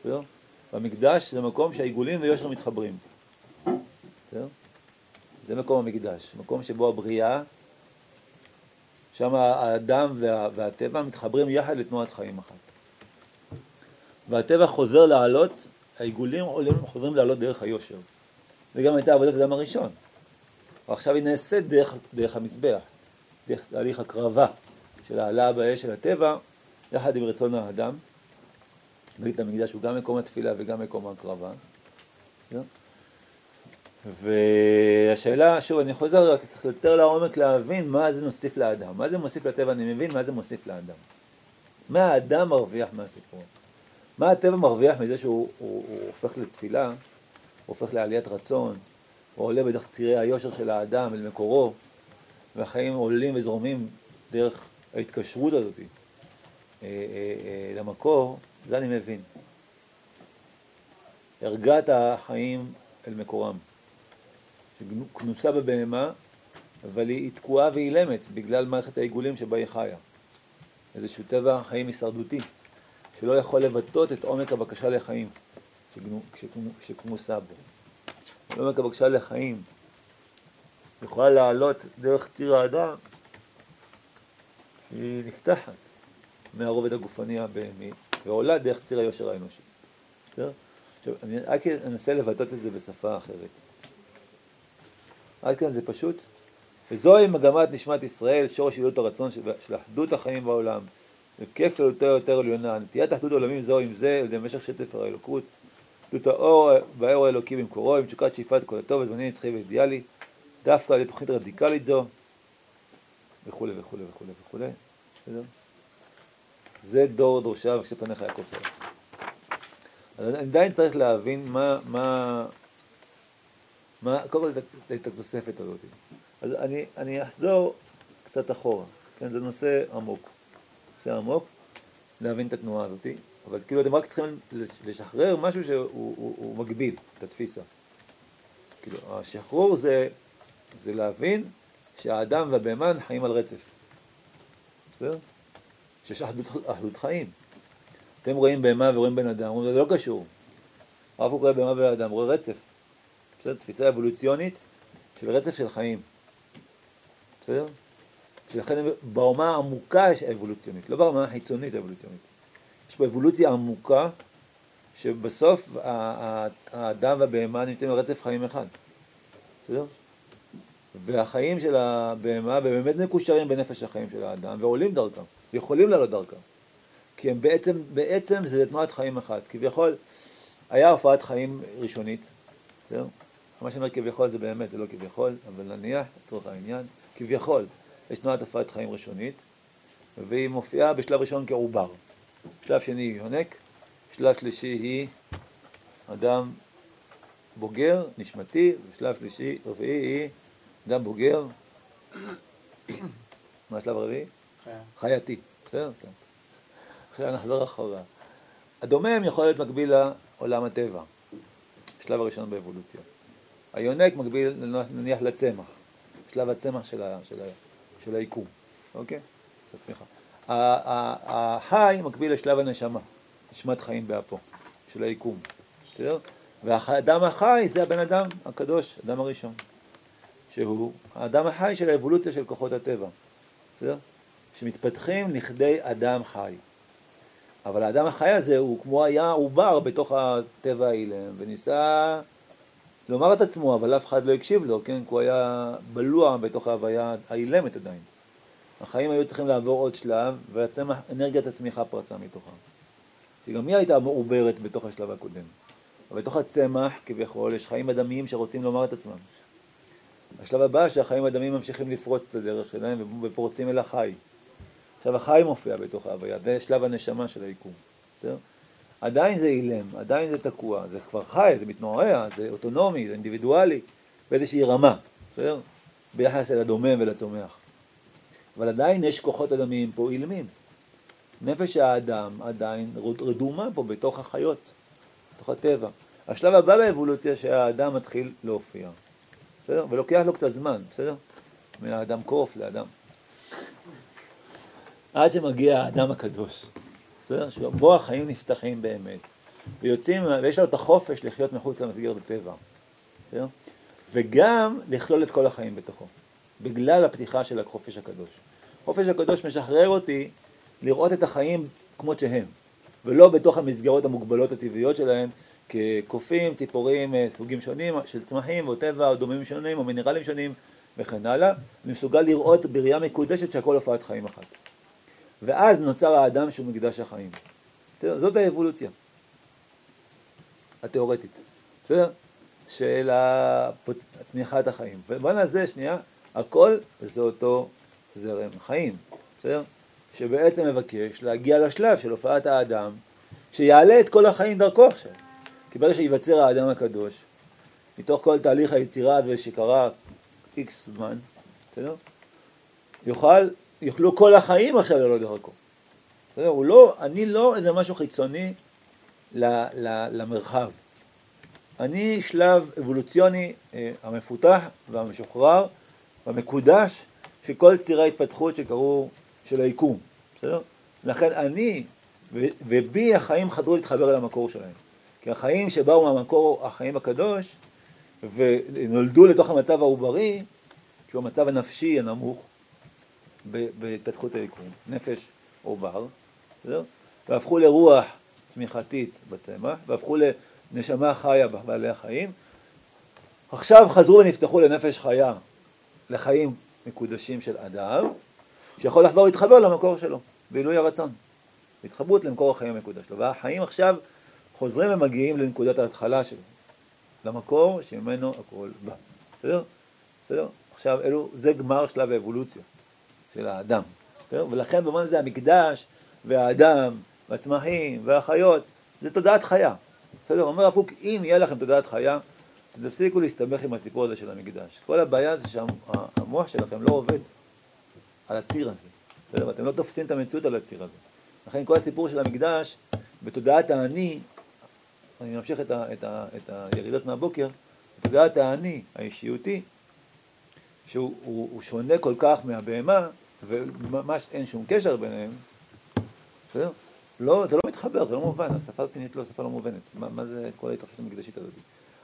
בסדר? והמקדש זה מקום שהעיגולים ויושר מתחברים. בסדר? זה מקום המקדש, מקום שבו הבריאה שם האדם וה, והטבע מתחברים יחד לתנועת חיים אחת. והטבע חוזר לעלות, העיגולים עולים, חוזרים לעלות דרך היושר. וגם הייתה עבודת אדם הראשון. ועכשיו היא נעשית דרך, דרך המזבח, דרך תהליך הקרבה של העלאה באש של הטבע, יחד עם רצון האדם. בית המקדש הוא גם מקום התפילה וגם מקום ההקרבה. והשאלה, שוב, אני חוזר רק, צריך יותר לעומק להבין מה זה מוסיף לאדם. מה זה מוסיף לטבע, אני מבין מה זה מוסיף לאדם. מה האדם מרוויח מהסיפור? מה הטבע מרוויח מזה שהוא הוא, הוא הופך לתפילה, הוא הופך לעליית רצון, הוא עולה בדרך צירי היושר של האדם אל מקורו, והחיים עולים וזורמים דרך ההתקשרות הזאת אה, אה, אה, למקור, זה אני מבין. הרגת החיים אל מקורם. שכנוסה בבהמה, אבל היא תקועה ואילמת בגלל מערכת העיגולים שבה היא חיה. איזשהו טבע חיים הישרדותי, שלא יכול לבטא את עומק הבקשה לחיים שכנוסה בו. עומק הבקשה לחיים יכולה לעלות דרך ציר האדם שהיא נפתחת מהרובד הגופני הבהמי ועולה דרך ציר היושר האנושי. בסדר? עכשיו, אני רק אנסה לבטא את זה בשפה אחרת. עד כאן זה פשוט. וזוהי מגמת נשמת ישראל, שורש עילות הרצון של אחדות החיים בעולם, וכיף לעלותו יותר עליונה, נטיית אחדות עולמים זו עם זה, על ידי משך שטף האלוקות, אחדות האור והאור האלוקי במקורו, עם תשוקת שאיפת כל הטוב וזמני נצחי ואידיאלי, דווקא על ידי תוכנית רדיקלית זו, וכולי וכולי וכולי וכולי. זה דור דורשיו וכשפניך יעקב סלם. אז אני עדיין צריך להבין מה, מה, מה, קודם כל את התוספת הזאת. אז אני, אני אחזור קצת אחורה, כן, זה נושא עמוק. נושא עמוק, להבין את התנועה הזאת, אבל כאילו אתם רק צריכים לשחרר משהו שהוא הוא, הוא מגביל את התפיסה. כאילו, השחרור זה, זה להבין שהאדם והבהמה חיים על רצף. בסדר? שיש אחדות, אחדות חיים. אתם רואים בהמה ורואים בן אדם, זה לא קשור. הרב קורא בהמה ובן אדם, רואה רצף. בסדר? תפיסה אבולוציונית של רצף של חיים. בסדר? שלכן ברמה העמוקה יש אבולוציונית, לא ברמה החיצונית האבולוציונית. יש פה אבולוציה עמוקה שבסוף האדם והבהמה נמצאים ברצף חיים אחד, בסדר? והחיים של הבהמה באמת מקושרים בנפש החיים של האדם ועולים דרכם, יכולים לעלות דרכם. כי הם בעצם, בעצם זה תנועת חיים אחת. כביכול, היה הופעת חיים ראשונית, בסדר? מה שאני אומר כביכול זה באמת, זה לא כביכול, אבל נניח, לצורך העניין, כביכול, יש תנועת הופעת חיים ראשונית, והיא מופיעה בשלב ראשון כעובר. שלב שני היא יונק, שלב שלישי היא אדם בוגר, נשמתי, ושלב שלישי, רביעי היא אדם בוגר, מה השלב הרביעי? חייתי, בסדר? עכשיו אנחנו לא אחורה. הדומם יכול להיות מקביל לעולם הטבע, שלב הראשון באבולוציה. היונק מקביל נניח לצמח, שלב הצמח של, ה, של, ה, של היקום, אוקיי? של הצמיחה. החי מקביל לשלב הנשמה, נשמת חיים באפו, של היקום, בסדר? והאדם החי זה הבן אדם הקדוש, אדם הראשון, שהוא האדם החי של האבולוציה של כוחות הטבע, בסדר? שמתפתחים לכדי אדם חי. אבל האדם החי הזה הוא כמו היה עובר בתוך הטבע האילם, וניסה לומר את עצמו, אבל אף אחד לא הקשיב לו, כן? כי הוא היה בלוע בתוך ההוויה האילמת עדיין. החיים היו צריכים לעבור עוד שלב, ואנרגיית הצמיחה פרצה מתוכם. שגם היא הייתה מעוברת בתוך השלב הקודם. אבל בתוך הצמח, כביכול, יש חיים אדמיים שרוצים לומר את עצמם. השלב הבא, שהחיים האדמיים ממשיכים לפרוץ את הדרך שלהם ופורצים אל החי. עכשיו החי מופיע בתוך ההוויה, זה שלב הנשמה של היקום. בסדר? עדיין זה אילם, עדיין זה תקוע, זה כבר חי, זה מתנועע, זה אוטונומי, זה אינדיבידואלי, באיזושהי רמה, בסדר? ביחס אל הדומם ולצומח. אבל עדיין יש כוחות אדמיים פה אילמים. נפש האדם עדיין רדומה פה בתוך החיות, בתוך הטבע. השלב הבא באבולוציה שהאדם מתחיל להופיע, בסדר? ולוקח לו קצת זמן, בסדר? מהאדם קוף לאדם. עד שמגיע האדם הקדוש, בסדר? שבו החיים נפתחים באמת, ויוצאים, ויש לו את החופש לחיות מחוץ למסגרת הטבע, בסדר? וגם לכלול את כל החיים בתוכו, בגלל הפתיחה של החופש הקדוש. החופש הקדוש משחרר אותי לראות את החיים כמות שהם, ולא בתוך המסגרות המוגבלות הטבעיות שלהם, כקופים, ציפורים, אה, סוגים שונים של צמחים או טבע או דומים שונים או מינרלים שונים וכן הלאה, אני מסוגל לראות בראייה מקודשת שהכל הופעת חיים אחת. ואז נוצר האדם שהוא מקדש החיים. זאת האבולוציה התיאורטית, בסדר? של צמיחת החיים. ובואו נעשה שנייה, הכל זה אותו זרם חיים, בסדר? שבעצם מבקש להגיע לשלב של הופעת האדם, שיעלה את כל החיים דרכו עכשיו. כי ברגע שייווצר האדם הקדוש, מתוך כל תהליך היצירה הזה שקרה איקס זמן, בסדר? יוכל יוכלו כל החיים עכשיו לעלות דרכו. הוא לא, אני לא איזה משהו חיצוני ל, ל, למרחב. אני שלב אבולוציוני אה, המפותח והמשוחרר והמקודש של כל צירי ההתפתחות שקרו של היקום, בסדר? לכן אני ובי החיים חדרו להתחבר אל המקור שלהם. כי החיים שבאו מהמקור, החיים הקדוש, ונולדו לתוך המצב העוברי, שהוא המצב הנפשי הנמוך, בהתפתחות היקום, נפש עובר, בסדר? והפכו לרוח צמיחתית בצמח, והפכו לנשמה חיה בבעלי החיים. עכשיו חזרו ונפתחו לנפש חיה, לחיים מקודשים של אדם, שיכול לחזור להתחבר למקור שלו, בעילוי הרצון. התחברות למקור החיים המקודש שלו. והחיים עכשיו חוזרים ומגיעים לנקודת ההתחלה שלו, למקור שממנו הכל בא. בסדר? בסדר? עכשיו אלו, זה גמר שלב האבולוציה. של האדם. ולכן במובן הזה המקדש והאדם והצמחים והחיות זה תודעת חיה. בסדר? אומר הרב קוק, אם יהיה לכם תודעת חיה, תפסיקו להסתבך עם הסיפור הזה של המקדש. כל הבעיה זה שהמוח שלכם לא עובד על הציר הזה. בסדר? ואתם לא תופסים את המציאות על הציר הזה. לכן כל הסיפור של המקדש, בתודעת האני, אני ממשיך את, ה, את, ה, את הירידות מהבוקר, בתודעת האני האישיותי, שהוא שונה כל כך מהבהמה, וממש אין שום קשר ביניהם, בסדר? לא, זה לא מתחבר, זה לא מובן, השפה הפנימית לא שפה לא מובנת. מה, מה זה כל ההתרחשות המקדשית הזאת?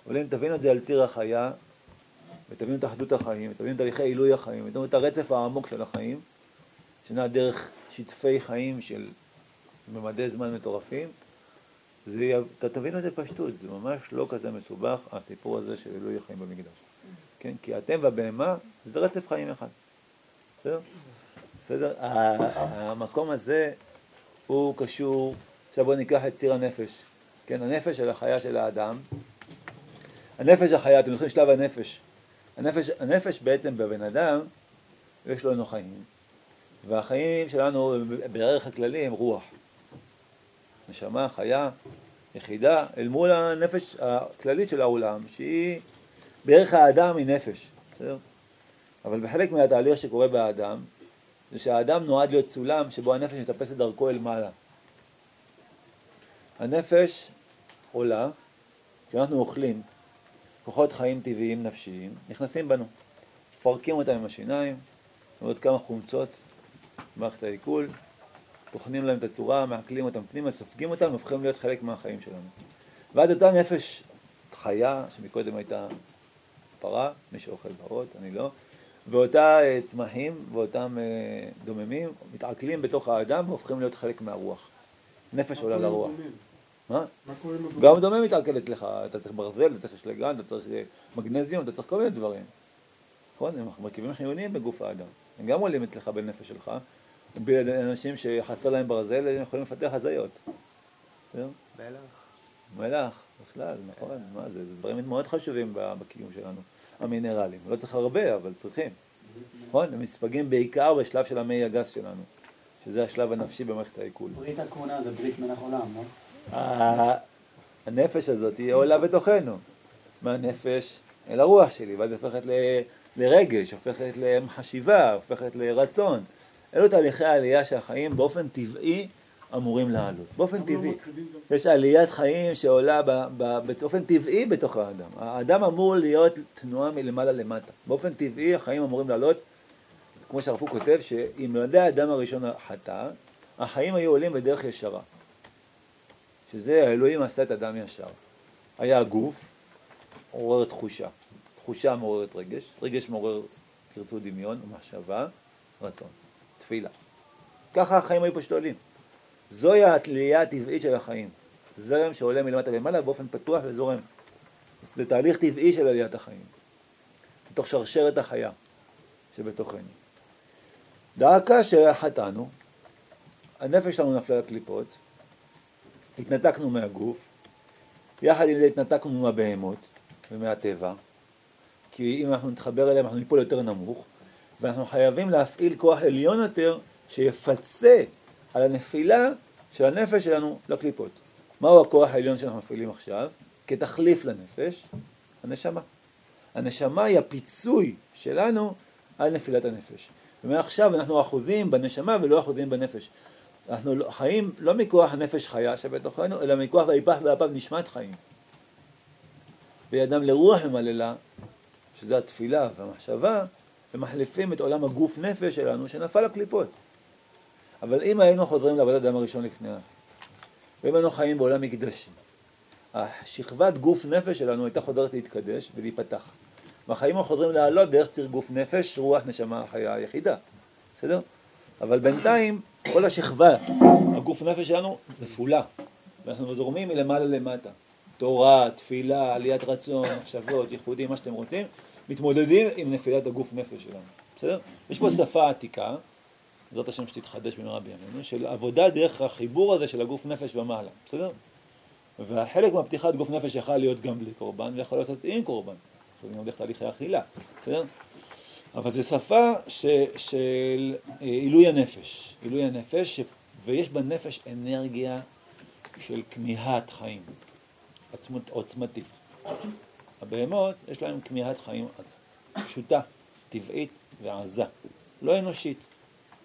אבל אם תבינו את זה על ציר החיה, ותבינו את אחדות החיים, ותבינו את תהליכי עילוי החיים, ותבינו את הרצף העמוק של החיים, שנע דרך שטפי חיים של ממדי זמן מטורפים, זה, אתה תבין את זה פשטות, זה ממש לא כזה מסובך, הסיפור הזה של אלוהי החיים במקדש. כן? כי אתם והבהמה זה רצף חיים אחד. בסדר? בסדר? המקום הזה הוא קשור, עכשיו בואו ניקח את ציר הנפש. כן, הנפש של החיה של האדם. הנפש החיה, אתם זוכרים שלב הנפש. הנפש, הנפש בעצם בבן אדם, יש לו חיים, והחיים שלנו בערך הכללי הם רוח. נשמה, חיה, יחידה, אל מול הנפש הכללית של העולם, שהיא, בערך האדם היא נפש, בסדר? אבל בחלק מהתהליך שקורה באדם, זה שהאדם נועד להיות סולם שבו הנפש מטפסת דרכו אל מעלה. הנפש עולה, כשאנחנו אוכלים, כוחות חיים טבעיים נפשיים נכנסים בנו, מפרקים אותם עם השיניים, ועוד כמה חומצות במערכת העיכול, טוחנים להם את הצורה, מעכלים אותם פנימה, סופגים אותם, הופכים להיות חלק מהחיים שלנו. ואז אותה נפש חיה, שמקודם הייתה פרה, מי שאוכל פרות, אני לא, ואותה אה, צמחים ואותם אה, דוממים מתעכלים בתוך האדם והופכים להיות חלק מהרוח. נפש עולה לרוח. מה? גם דומם מתעכל אצלך, אתה צריך ברזל, אתה צריך אשלגן, אתה צריך אה, מגנזיום, אתה צריך כל מיני דברים. נכון? הם מרכיבים חיוניים בגוף האדם. הם גם עולים אצלך בנפש שלך. אנשים שחסר להם ברזל, הם יכולים לפתח הזיות. מלח. מלח, בכלל, נכון, מה זה, זה דברים מאוד חשובים בקיום שלנו, המינרלים. לא צריך הרבה, אבל צריכים. נכון? הם נספגים בעיקר בשלב של המי הגס שלנו, שזה השלב הנפשי במערכת העיכול. ברית הכהונה זה ברית מלך עולם, לא? הנפש הזאת היא עולה בתוכנו, מהנפש אל הרוח שלי, ואז הופכת ל- לרגש, הופכת לחשיבה, הופכת לרצון. אלו תהליכי העלייה שהחיים באופן טבעי אמורים לעלות. באופן לא טבעי. יש עליית חיים שעולה באופן טבעי בתוך האדם. האדם אמור להיות תנועה מלמעלה למטה. באופן טבעי החיים אמורים לעלות, כמו שהרב קוק כותב, שאם נולדי האדם הראשון חטא, החיים היו עולים בדרך ישרה. שזה האלוהים עשה את אדם ישר. היה הגוף, עורר תחושה. תחושה מעוררת רגש, רגש מעורר, תרצו דמיון, מחשבה, רצון, תפילה. ככה החיים היו פשוט עולים. זוהי העלייה הטבעית של החיים. זרם שעולה מלמטה למעלה באופן פתוח וזורם. זה תהליך טבעי של עליית החיים. בתוך שרשרת החיה שבתוכנו. דאקה שחטאנו, הנפש שלנו נפלה לקליפות, התנתקנו מהגוף, יחד עם זה התנתקנו מהבהמות ומהטבע, כי אם אנחנו נתחבר אליהם אנחנו ניפול יותר נמוך, ואנחנו חייבים להפעיל כוח עליון יותר שיפצה על הנפילה של הנפש שלנו לקליפות. מהו הכוח העליון שאנחנו מפעילים עכשיו? כתחליף לנפש, הנשמה. הנשמה היא הפיצוי שלנו על נפילת הנפש. ומעכשיו אנחנו אחוזים בנשמה ולא אחוזים בנפש. אנחנו לא- חיים לא מכוח הנפש חיה שבתוכנו, אלא מכוח ויפח באפיו נשמת חיים. וידם לרוח ממללה, שזה התפילה והמחשבה, ומחליפים את עולם הגוף נפש שלנו שנפל לקליפות. אבל אם היינו חוזרים לעבודת אדם הראשון לפני ואם היינו חיים בעולם מקדשי, השכבת גוף נפש שלנו הייתה חוזרת להתקדש ולהיפתח. והחיים החוזרים לעלות דרך ציר גוף נפש, רוח נשמה החיה היחידה. בסדר? אבל בינתיים כל השכבה, הגוף נפש שלנו, נפולה. ואנחנו זורמים מלמעלה למטה. תורה, תפילה, עליית רצון, מחשבות, ייחודים, מה שאתם רוצים, מתמודדים עם נפילת הגוף נפש שלנו. בסדר? יש פה שפה עתיקה, בעזרת השם שתתחדש במהרה בימינו, של עבודה דרך החיבור הזה של הגוף נפש ומעלה. בסדר? והחלק מהפתיחת גוף נפש יכול להיות גם בלי קורבן, ויכול להיות עם קורבן. יכולים גם דרך תהליכי אכילה, בסדר? אבל זו שפה ש, של אה, עילוי הנפש, עילוי הנפש, ש, ויש בנפש אנרגיה של כמיהת חיים, עצמות, עוצמתית. הבהמות, יש להן כמיהת חיים פשוטה, טבעית ועזה, לא אנושית,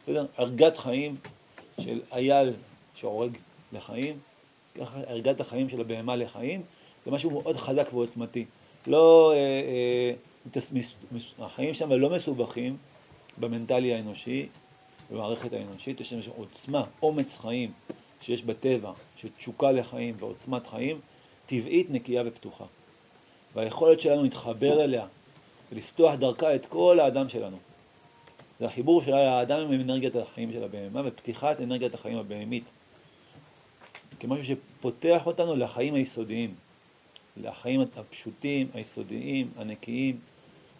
בסדר? ערגת חיים של אייל שהורג לחיים, ככה ערגת החיים של הבהמה לחיים, זה משהו מאוד חזק ועוצמתי. לא, אה, אה, מס- מס- החיים שם לא מסובכים במנטלי האנושי, במערכת האנושית, יש שם עוצמה, אומץ חיים שיש בטבע, של תשוקה לחיים ועוצמת חיים, טבעית, נקייה ופתוחה. והיכולת שלנו להתחבר אליה ולפתוח דרכה את כל האדם שלנו. זה החיבור של האדם עם אנרגיית החיים של הבהמה ופתיחת אנרגיית החיים הבהמית. כמשהו שפותח אותנו לחיים היסודיים, לחיים הפשוטים, היסודיים, הנקיים,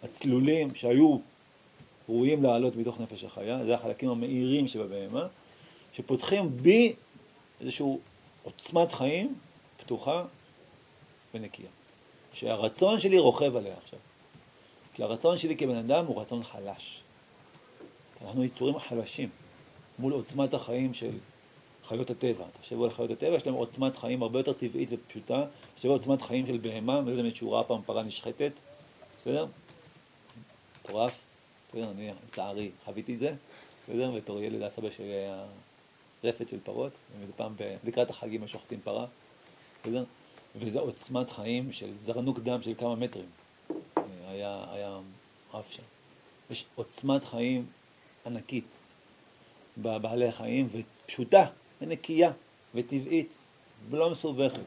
הצלולים, שהיו ראויים לעלות מתוך נפש החיה, זה החלקים המאירים שבבהמה, שפותחים בי איזושהי עוצמת חיים פתוחה ונקייה. שהרצון שלי רוכב עליה עכשיו. כי הרצון שלי כבן אדם הוא רצון חלש. אנחנו יצורים חלשים מול עוצמת החיים של חיות הטבע. תחשבו על חיות הטבע, יש להם עוצמת חיים הרבה יותר טבעית ופשוטה. תחשבו על עוצמת חיים של בהמה, אני לא יודע אם מישהו ראה פעם פרה נשחטת, בסדר? מטורף. בסדר, אני לצערי חוויתי את זה, בסדר? בתור ילד הסבא שלי היה רפת של פרות, ומדי פעם לקראת החגים היו שוחטים פרה, בסדר? וזה עוצמת חיים של זרנוק דם של כמה מטרים. היה, היה רף שם. יש עוצמת חיים ענקית בבעלי החיים, ופשוטה, ונקייה, וטבעית, ולא מסובכת.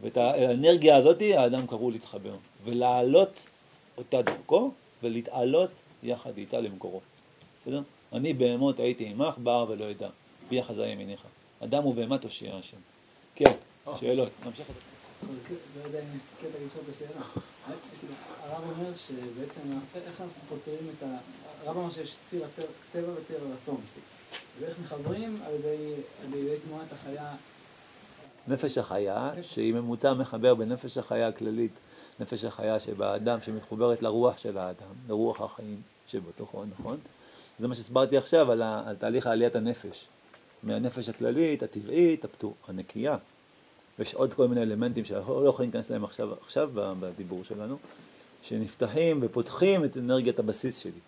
ואת האנרגיה הזאת האדם קראו להתחבר, ולהעלות אותה דרכו, ולהתעלות יחד איתה למקורו. בסדר? אני בהמות הייתי עמך, בר ולא ידע, בי אחזה ימיניך. אדם ובהמה תושיע השם. כן, שאלות, נמשיך את זה. לא יודע אם יש קטע את השאלה. הרב אומר שבעצם, איך אנחנו פותרים את ה... הרב אמר שיש ציר טבע וציר הרצון. ואיך מחברים על ידי תנועת החיה... נפש החיה, שהיא ממוצע מחבר בנפש החיה הכללית, נפש החיה שבאדם, שמתחוברת לרוח של האדם, לרוח החיים שבתוכו, נכון? זה מה שהסברתי עכשיו על, ה, על תהליך עליית הנפש. מהנפש הכללית, הטבעית, הפתור, הנקייה. ויש עוד כל מיני אלמנטים שאנחנו לא יכולים להיכנס להם עכשיו, עכשיו בדיבור שלנו, שנפתחים ופותחים את אנרגיית הבסיס שלי.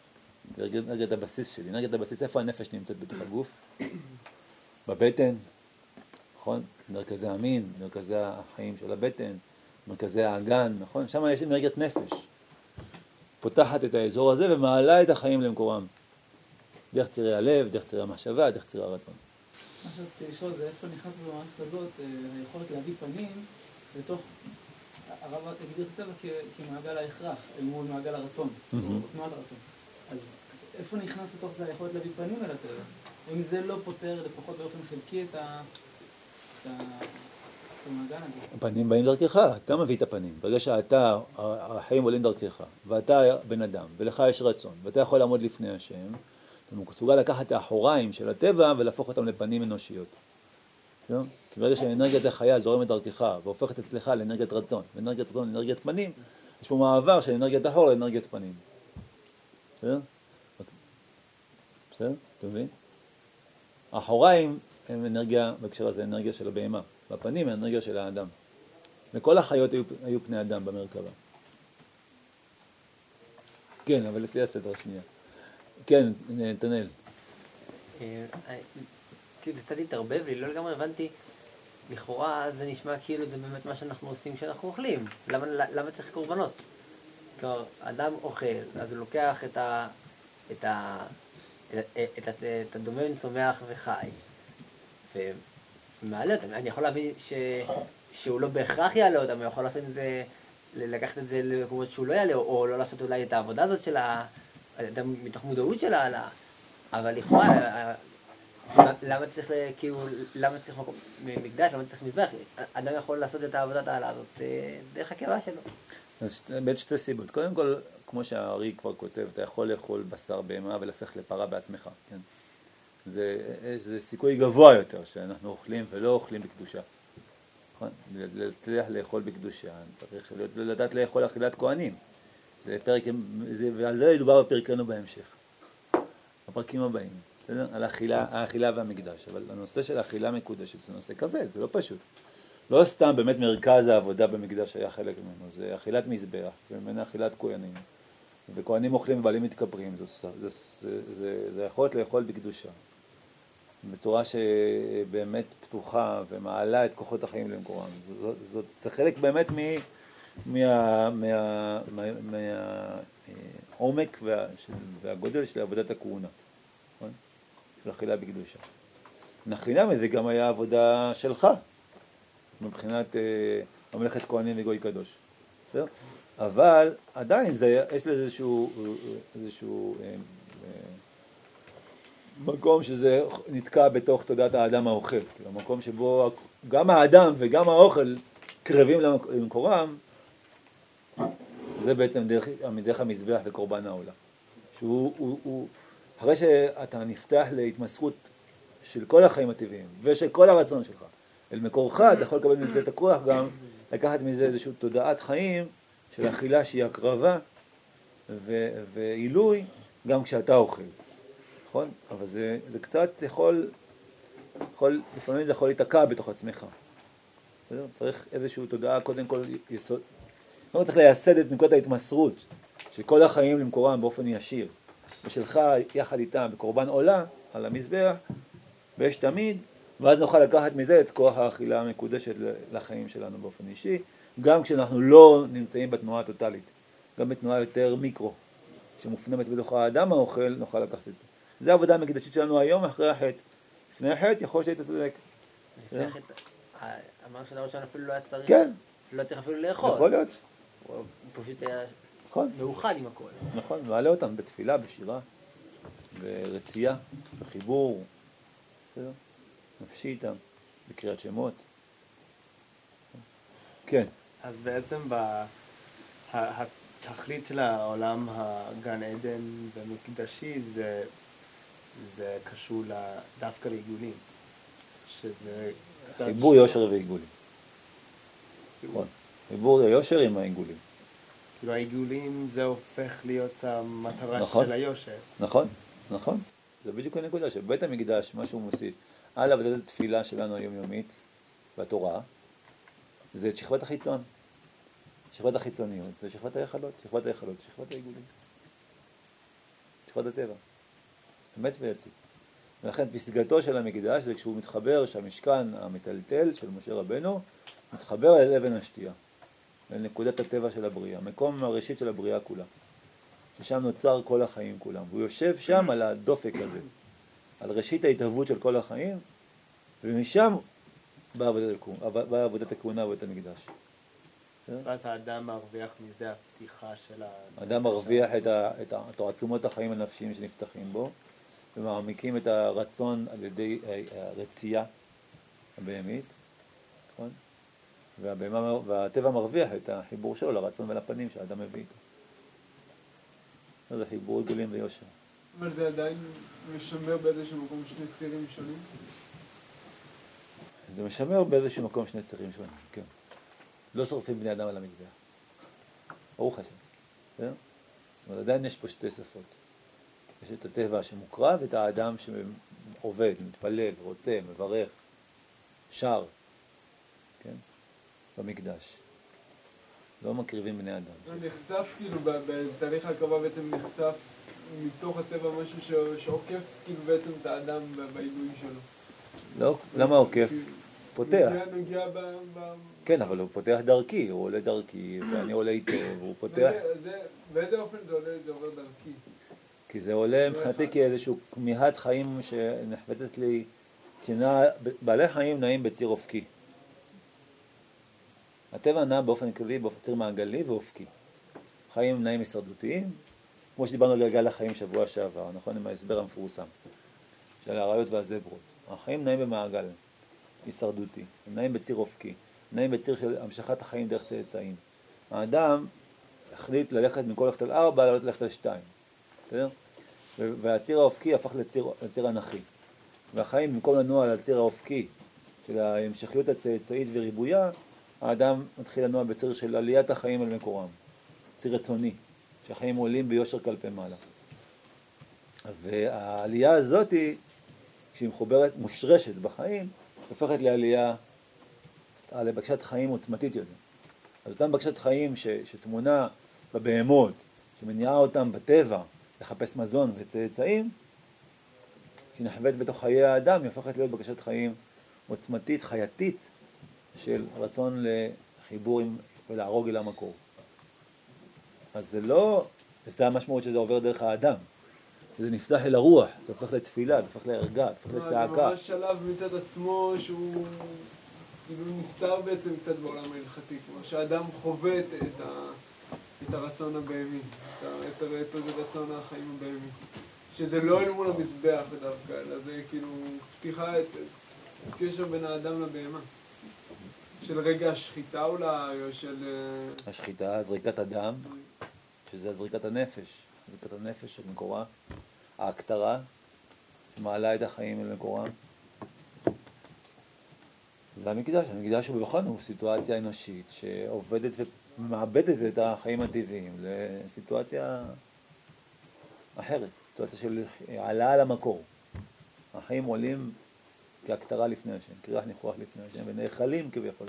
אנרגיית הבסיס שלי. אנרגיית הבסיס, איפה הנפש נמצאת בתוך הגוף? בבטן, נכון? מרכזי המין, מרכזי החיים של הבטן, מרכזי האגן, נכון? שם יש אנרגיית נפש. פותחת את האזור הזה ומעלה את החיים למקורם. דרך צירי הלב, דרך צירי המחשבה, דרך צירי הרצון. מה שרציתי לשאול זה איפה נכנס במערכת הזאת אה, היכולת להביא פנים לתוך, הרב הגדיר את הטבע כמעגל ההכרח אל מול מעגל הרצון, תנועת הרצון. אז איפה נכנס בתוך זה היכולת להביא פנים אל הטבע? אם זה לא פותר לפחות באופן חלקי את ה... הפנים באים דרכך, אתה מביא את הפנים. ברגע שאתה, החיים עולים דרכך, ואתה בן אדם, ולך יש רצון, ואתה יכול לעמוד לפני השם, אתה מסוגל לקחת את האחוריים של הטבע ולהפוך אותם לפנים אנושיות. לא? כי ברגע שאנרגיית החיה זורמת דרכך והופכת אצלך לאנרגיית רצון, ואנרגיית רצון לאנרגיית פנים, יש פה מעבר של אנרגיית החור לאנרגיית פנים. בסדר? בסדר? אתה מבין? האחוריים הם אנרגיה, בהקשר הזה, אנרגיה של הבהמה, והפנים הם אנרגיה של האדם. וכל החיות היו, היו פני אדם במרכבה. כן, אבל לפי הסדר השנייה. כן, נתנאל. אה, כאילו זה קצת התערבב לי, לא לגמרי הבנתי, לכאורה זה נשמע כאילו זה באמת מה שאנחנו עושים כשאנחנו אוכלים, למה, צריך קורבנות? כלומר, אדם אוכל, אז הוא לוקח את ה... את ה... את, הדומם צומח וחי, ומעלה אותם. אני יכול להבין ש, שהוא לא בהכרח יעלה אותם, הוא יכול לעשות את זה, לקחת את זה למקומות שהוא לא יעלה, או לא לעשות אולי את העבודה הזאת של ה... מתוך מודעות של העלאה, אבל לכאורה, למה צריך, כאילו, למה צריך מקום, מקדש, למה צריך מזבח? אדם יכול לעשות את העבודת העלאה הזאת אה, דרך הקיבה שלו. אז באמת שתי סיבות. קודם כל, כמו שהארי כבר כותב, אתה יכול לאכול בשר בהמה ולהפך לפרה בעצמך, כן? זה, זה סיכוי גבוה יותר שאנחנו אוכלים ולא אוכלים בקדושה. נכון? להצליח לאכול בקדושה, צריך לדעת לאכול אכילת כהנים. זה פרק, זה, ועל זה ידובר בפרקנו בהמשך, בפרקים הבאים, בסדר? על האכילה, האכילה והמקדש, אבל הנושא של האכילה מקודשת זה נושא כבד, זה לא פשוט. לא סתם באמת מרכז העבודה במקדש היה חלק ממנו, זה אכילת מזבח, וממנה אכילת כהנים. וכהנים אוכלים ובעלים מתכפרים, זה, זה, זה, זה, זה יכולת לאכול בקדושה. בצורה שבאמת פתוחה ומעלה את כוחות החיים למקורם. זה חלק באמת מ... מהעומק מה, מה, והגודל של עבודת הכהונה, נכון? של אכילה בקדושה. נחינמי זה גם היה עבודה שלך, מבחינת אה, ממלכת כהנים וגוי קדוש, בסדר? אבל עדיין זה, יש לזה איזשהו, איזשהו אה, אה, מקום שזה נתקע בתוך תודעת האדם האוכל, כאילו מקום שבו גם האדם וגם האוכל קרבים למק- למקורם, זה בעצם דרך, דרך המזבח וקורבן העולה. שהוא, הוא, הוא, אחרי שאתה נפתח להתמסרות של כל החיים הטבעיים ושל כל הרצון שלך אל מקורך, אתה יכול לקבל מזה את הכוח גם לקחת מזה איזושהי תודעת חיים של אכילה שהיא הקרבה ועילוי גם כשאתה אוכל, נכון? אבל זה, זה קצת יכול, יכול, לפעמים זה יכול להיתקע בתוך עצמך. צריך איזושהי תודעה, קודם כל יסוד, לא צריך לייסד את נקודת ההתמסרות של כל החיים למקורם באופן ישיר, ושלך יחד איתם בקורבן עולה על המזבח, ויש תמיד, ואז נוכל לקחת מזה את כוח האכילה המקודשת לחיים שלנו באופן אישי, גם כשאנחנו לא נמצאים בתנועה הטוטלית, גם בתנועה יותר מיקרו, שמופנמת בתוך האדם האוכל, נוכל לקחת את זה. זה העבודה המקדשית שלנו היום אחרי החטא. לפני החטא יכול שהיית צודק. לפני החטא, אמרנו שאדם ראשון אפילו לא היה צריך, כן, לא צריך אפילו לאכול. יכול להיות, הוא פשוט היה נכון. מאוחד עם הכל. נכון, מעלה אותם בתפילה, בשירה, ברצייה, בחיבור, בסדר? נפשי איתם, בקריאת שמות. כן, אז בעצם ב... התכלית של העולם הגן עדן ומקדשי זה, זה קשור דווקא לעיגולים, שזה קצת... חיבור יושר ועיגולים. נכון, חיבור היושר עם העיגולים. כאילו העיגולים זה הופך להיות המטרה נכון. של היושר. נכון, נכון. זה בדיוק הנקודה, שבית המקדש, מה שהוא מוסיף, על עבודת התפילה שלנו היומיומית, בתורה, זה את שכבת החיצון. שכבת החיצוניות, זה שכבת ההיכלות, שכבת ההיכלות, שכבת העיגולים. שכבת הטבע. אמת ויציב. ולכן פסגתו של המקדש זה כשהוא מתחבר, שהמשכן המטלטל של משה רבנו, מתחבר אל אבן השתייה, אל נקודת הטבע של הבריאה, מקום הראשית של הבריאה כולה. ששם נוצר כל החיים כולם. והוא יושב שם על הדופק הזה, על ראשית ההתהוות של כל החיים, ומשם באה עבודת הכהונה- ועבודת המקדש. ואז האדם מרוויח מזה הפתיחה של ה... האדם מרוויח את, תעצומות החיים הנפשיים שנפתחים בו, ומעמיקים את הרצון על ידי הרצייה הבהמית? והבהמה, והטבע מרוויח את החיבור שלו לרצון ולפנים שהאדם מביא איתו. זה חיבור עיגולים ויושר. אבל זה עדיין משמר באיזשהו מקום שני צירים שונים. זה משמר באיזשהו מקום שני צירים שונים, כן. לא שורפים בני אדם על המזבח. ברוך השם. בסדר? זאת אומרת, עדיין יש פה שתי שפות. יש את הטבע שמוקרב, ואת האדם שעובד, מתפלל, רוצה, מברך, שר, כן? במקדש. לא מקריבים בני אדם. נחשף כאילו בתהליך ההקרבה בעצם נחשף מתוך הטבע משהו ש- שעוקף כאילו בעצם את האדם ב- בעילוי שלו. לא, למה עוקף? פותח. נוגע- כן, אבל הוא פותח דרכי, הוא עולה דרכי, ואני עולה איתו, והוא פותח. זה- באיזה אופן זה עולה, זה עובר דרכי. כי זה עולה מבחינתי כאיזושהי כמיהת חיים שנחבטת לי, בעלי חיים נעים בציר אופקי. הטבע נע באופן כללי בציר מעגלי ואופקי. חיים נעים הישרדותיים, כמו שדיברנו על גלגל החיים שבוע שעבר, נכון? עם ההסבר המפורסם של האריות והזברות. החיים נעים במעגל הישרדותי, הם נעים בציר אופקי, נעים בציר של המשכת החיים דרך צאצאים. האדם החליט ללכת במקום ללכת על ארבע, לעלות ללכת על שתיים. בסדר? והציר האופקי הפך לציר, לציר אנכי. והחיים במקום לנוע על הציר האופקי של ההמשכיות הצאצאית וריבויה, האדם מתחיל לנוע בציר של עליית החיים על מקורם. ציר רצוני, שהחיים עולים ביושר כלפי מעלה. והעלייה הזאת, כשהיא מחוברת, מושרשת בחיים, הופכת לעלייה, לבקשת חיים עוצמתית יותר. אז אותה בקשת חיים ש, שטמונה בבהמות, שמניעה אותם בטבע לחפש מזון וצאצאים, שהיא נחבאת בתוך חיי האדם, היא הופכת להיות בקשת חיים עוצמתית, חייתית, של רצון לחיבור עם, ולהרוג אל המקור. אז זה לא, זה המשמעות שזה עובר דרך האדם. זה נפתח אל הרוח, זה הופך לתפילה, זה הופך לערגה, זה הופך זה לצעקה. ממש שלב מצד עצמו שהוא כאילו נסתר בעצם קצת בעולם ההלכתי, כלומר שהאדם חווה את, את, ה, את הרצון הבהמי, את, את, רצון החיים הבהמי. שזה לא אל מול המזבח דווקא, אלא זה כאילו פתיחה, את קשר בין האדם לבהמה. של רגע השחיטה אולי, או של... אה, השחיטה, זריקת הדם, שזה זריקת הנפש, זריקת הנפש של מקורה, ההקטרה, שמעלה את החיים אל מקורם. זה המקדש, המקדש הוא בכל הוא סיטואציה אנושית שעובדת ומאבדת את החיים הטבעיים לסיטואציה אחרת, סיטואציה של העלאה למקור. החיים עולים כהקטרה לפני השם, קריח ניחוח לפני השם, ונאכלים כביכול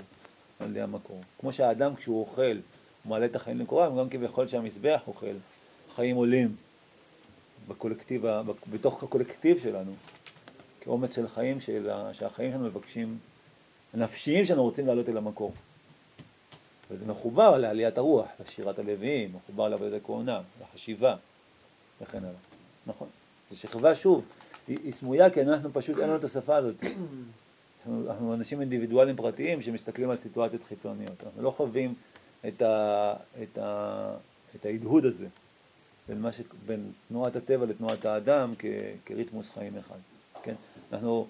על ידי המקור. כמו שהאדם כשהוא אוכל, הוא מעלה את החיים למקורם, גם כביכול שהמזבח אוכל, חיים עולים בקולקטיב, בתוך הקולקטיב שלנו, כאומץ של חיים של, שהחיים שלנו מבקשים, הנפשיים שלנו רוצים לעלות אל המקור. וזה מחובר לעליית הרוח, לשירת הלוויים, מחובר לעבודת הכהונה, לחשיבה וכן הלאה. נכון. זו שכבה, שוב, היא, סמויה כי אנחנו פשוט, אין לנו את השפה הזאת. אנחנו, אנחנו אנשים אינדיבידואלים פרטיים שמסתכלים על סיטואציות חיצוניות. אנחנו לא חווים את, ה, את, ה, את ההדהוד הזה בין, ש, בין תנועת הטבע לתנועת האדם כ, כריתמוס חיים אחד. כן? אנחנו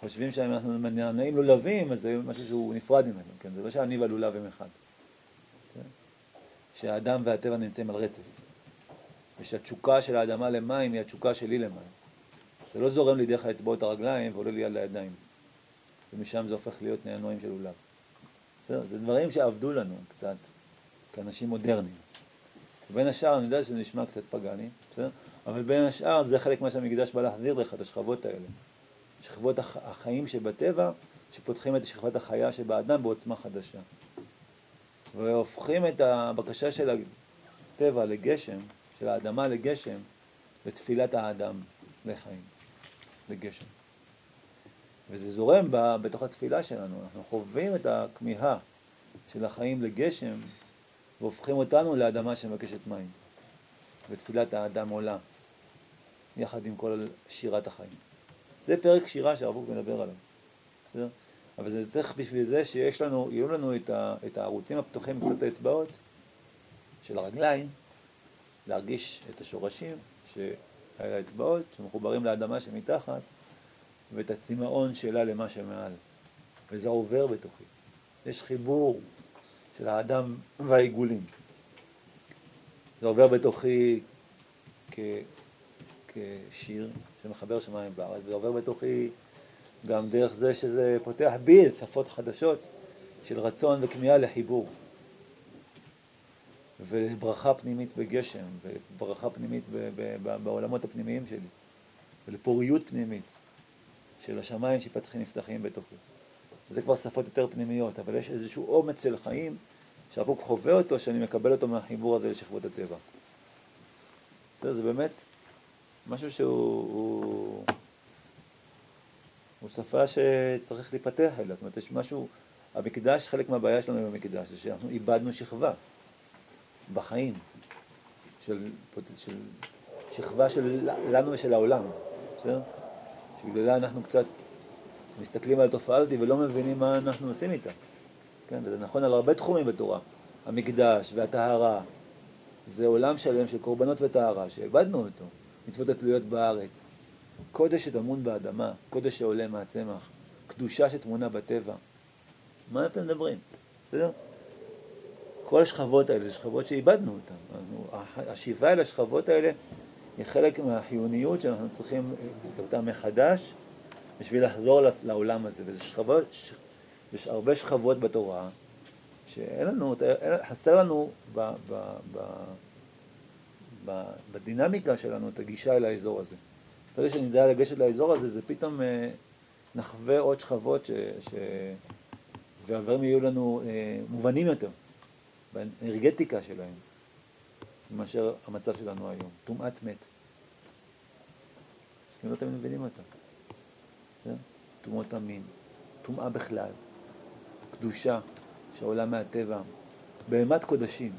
חושבים שאנחנו נעים לולבים, אז זה משהו שהוא נפרד ממנו. כן? זה לא שאני והלולב הם אחד. כן? שהאדם והטבע נמצאים על רצף. ושהתשוקה של האדמה למים היא התשוקה שלי למים. זה לא זורם לי דרך האצבעות הרגליים ועולה לי על הידיים. ומשם זה הופך להיות נענועים של לולב. בסדר? זה דברים שעבדו לנו קצת, כאנשים מודרניים. ובין השאר, אני יודע שזה נשמע קצת פגאני, בסדר? אבל בין השאר זה חלק ממה שהמקדש בא להחזיר לך, את השכבות האלה. שכבות הח... החיים שבטבע, שפותחים את שכבת החיה שבאדם בעוצמה חדשה. והופכים את הבקשה של הטבע לגשם, של האדמה לגשם, לתפילת האדם לחיים, לגשם. וזה זורם בתוך התפילה שלנו, אנחנו חווים את הכמיהה של החיים לגשם והופכים אותנו לאדמה שמבקשת מים. ותפילת האדם עולה, יחד עם כל שירת החיים. זה פרק שירה שהרב קוק מדבר עליו. בסדר? אבל זה צריך בשביל זה שיש לנו, יהיו לנו את, ה, את הערוצים הפתוחים קצת האצבעות של הרגליים, להרגיש את השורשים של האצבעות שמחוברים לאדמה שמתחת, ואת הצמאון שלה למה שמעל. וזה עובר בתוכי. יש חיבור של האדם והעיגולים. זה עובר בתוכי כ... כשיר שמחבר שמיים בארץ, וזה עובר בתוכי גם דרך זה שזה פותח בי שפות חדשות של רצון וכמיהה לחיבור. ולברכה פנימית בגשם, וברכה פנימית בעולמות הפנימיים שלי, ולפוריות פנימית של השמיים שפתחים נפתחים בתוכי. זה כבר שפות יותר פנימיות, אבל יש איזשהו אומץ של חיים שהרב חווה אותו, שאני מקבל אותו מהחיבור הזה לשכבות הטבע. בסדר, זה באמת משהו שהוא הוא, הוא שפה שצריך להיפתח אליה. זאת אומרת, יש משהו, המקדש, חלק מהבעיה שלנו עם המקדש זה שאנחנו איבדנו שכבה בחיים, של, של שכבה של לנו ושל העולם, בסדר? שבגללה אנחנו קצת מסתכלים על התופעה הזאת ולא מבינים מה אנחנו עושים איתה. כן, וזה נכון על הרבה תחומים בתורה. המקדש והטהרה, זה עולם שלם של קורבנות וטהרה, שאיבדנו אותו. מצוות התלויות בארץ. קודש שטמון באדמה, קודש שעולה מהצמח, קדושה שטמונה בטבע. מה אתם מדברים? בסדר? כל השכבות האלה, שכבות שאיבדנו אותן. השיבה אל השכבות האלה היא חלק מהחיוניות שאנחנו צריכים אותה מחדש בשביל לחזור לעולם הזה. וזה שכבות, יש הרבה שכבות בתורה שאין לנו, חסר לנו ב, ב, ב, ב, בדינמיקה שלנו את הגישה אל האזור הזה. ברגע שנדע לגשת לאזור הזה, זה פתאום אה, נחווה עוד שכבות ש, ש, והדברים יהיו לנו אה, מובנים יותר באנרגטיקה שלהם מאשר המצב שלנו היום. טומאת מת. אתם לא תמיד מבינים אותה. טומאות המין, טומאה בכלל, קדושה שעולה מהטבע, בהמת קודשים.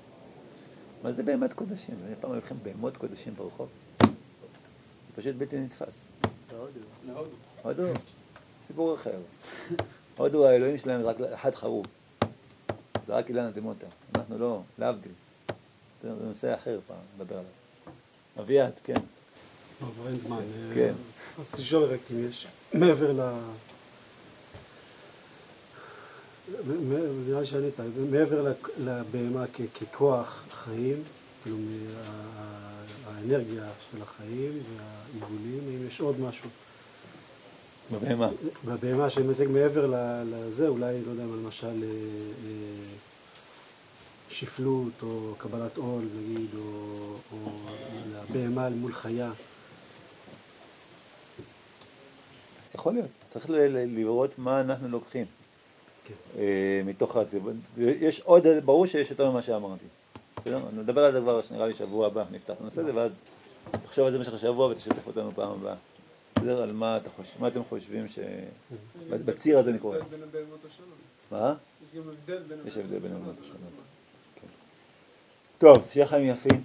מה זה בהמת קודשים? אני פעם היו לכם בהמות קודשים ברחוב? זה פשוט בלתי נתפס. להודו. הודו, סיפור אחר. הודו האלוהים שלהם רק אחד חרוב. זה רק אילנה דמוטה. אנחנו לא, להבדיל. זה נושא אחר פעם, נדבר עליו. אביעד, כן. לא, כבר אין זמן. כן. אז לשאול רק אם יש, מעבר מ- נראה שענית, מעבר לבהמה ככוח חיים, כאילו האנרגיה של החיים והעיגולים, אם יש עוד משהו בבהמה. בבהמה שמזג מעבר לזה, אולי, לא יודע, מה, למשל אה, אה, שפלות או קבלת עול נגיד, או, או לבהמה אל מול חיה. יכול להיות. צריך ל- ל- לראות מה אנחנו לוקחים. כן. אה, מתוך ה... יש עוד, ברור שיש יותר ממה שאמרתי. בסדר? נדבר על זה כבר, נראה לי שבוע הבא, נפתח את הנושא הזה, ואז תחשוב על זה במשך השבוע ותשתף אותנו פעם הבאה. בסדר? על מה, אתה חושב, מה אתם חושבים ש... בציר הזה אני קורא. בין הבהמות השונות. מה? יש גם הבדל בין יש הבדל הבהמות השונות. השונות. טוב, שיהיה חיים יפים.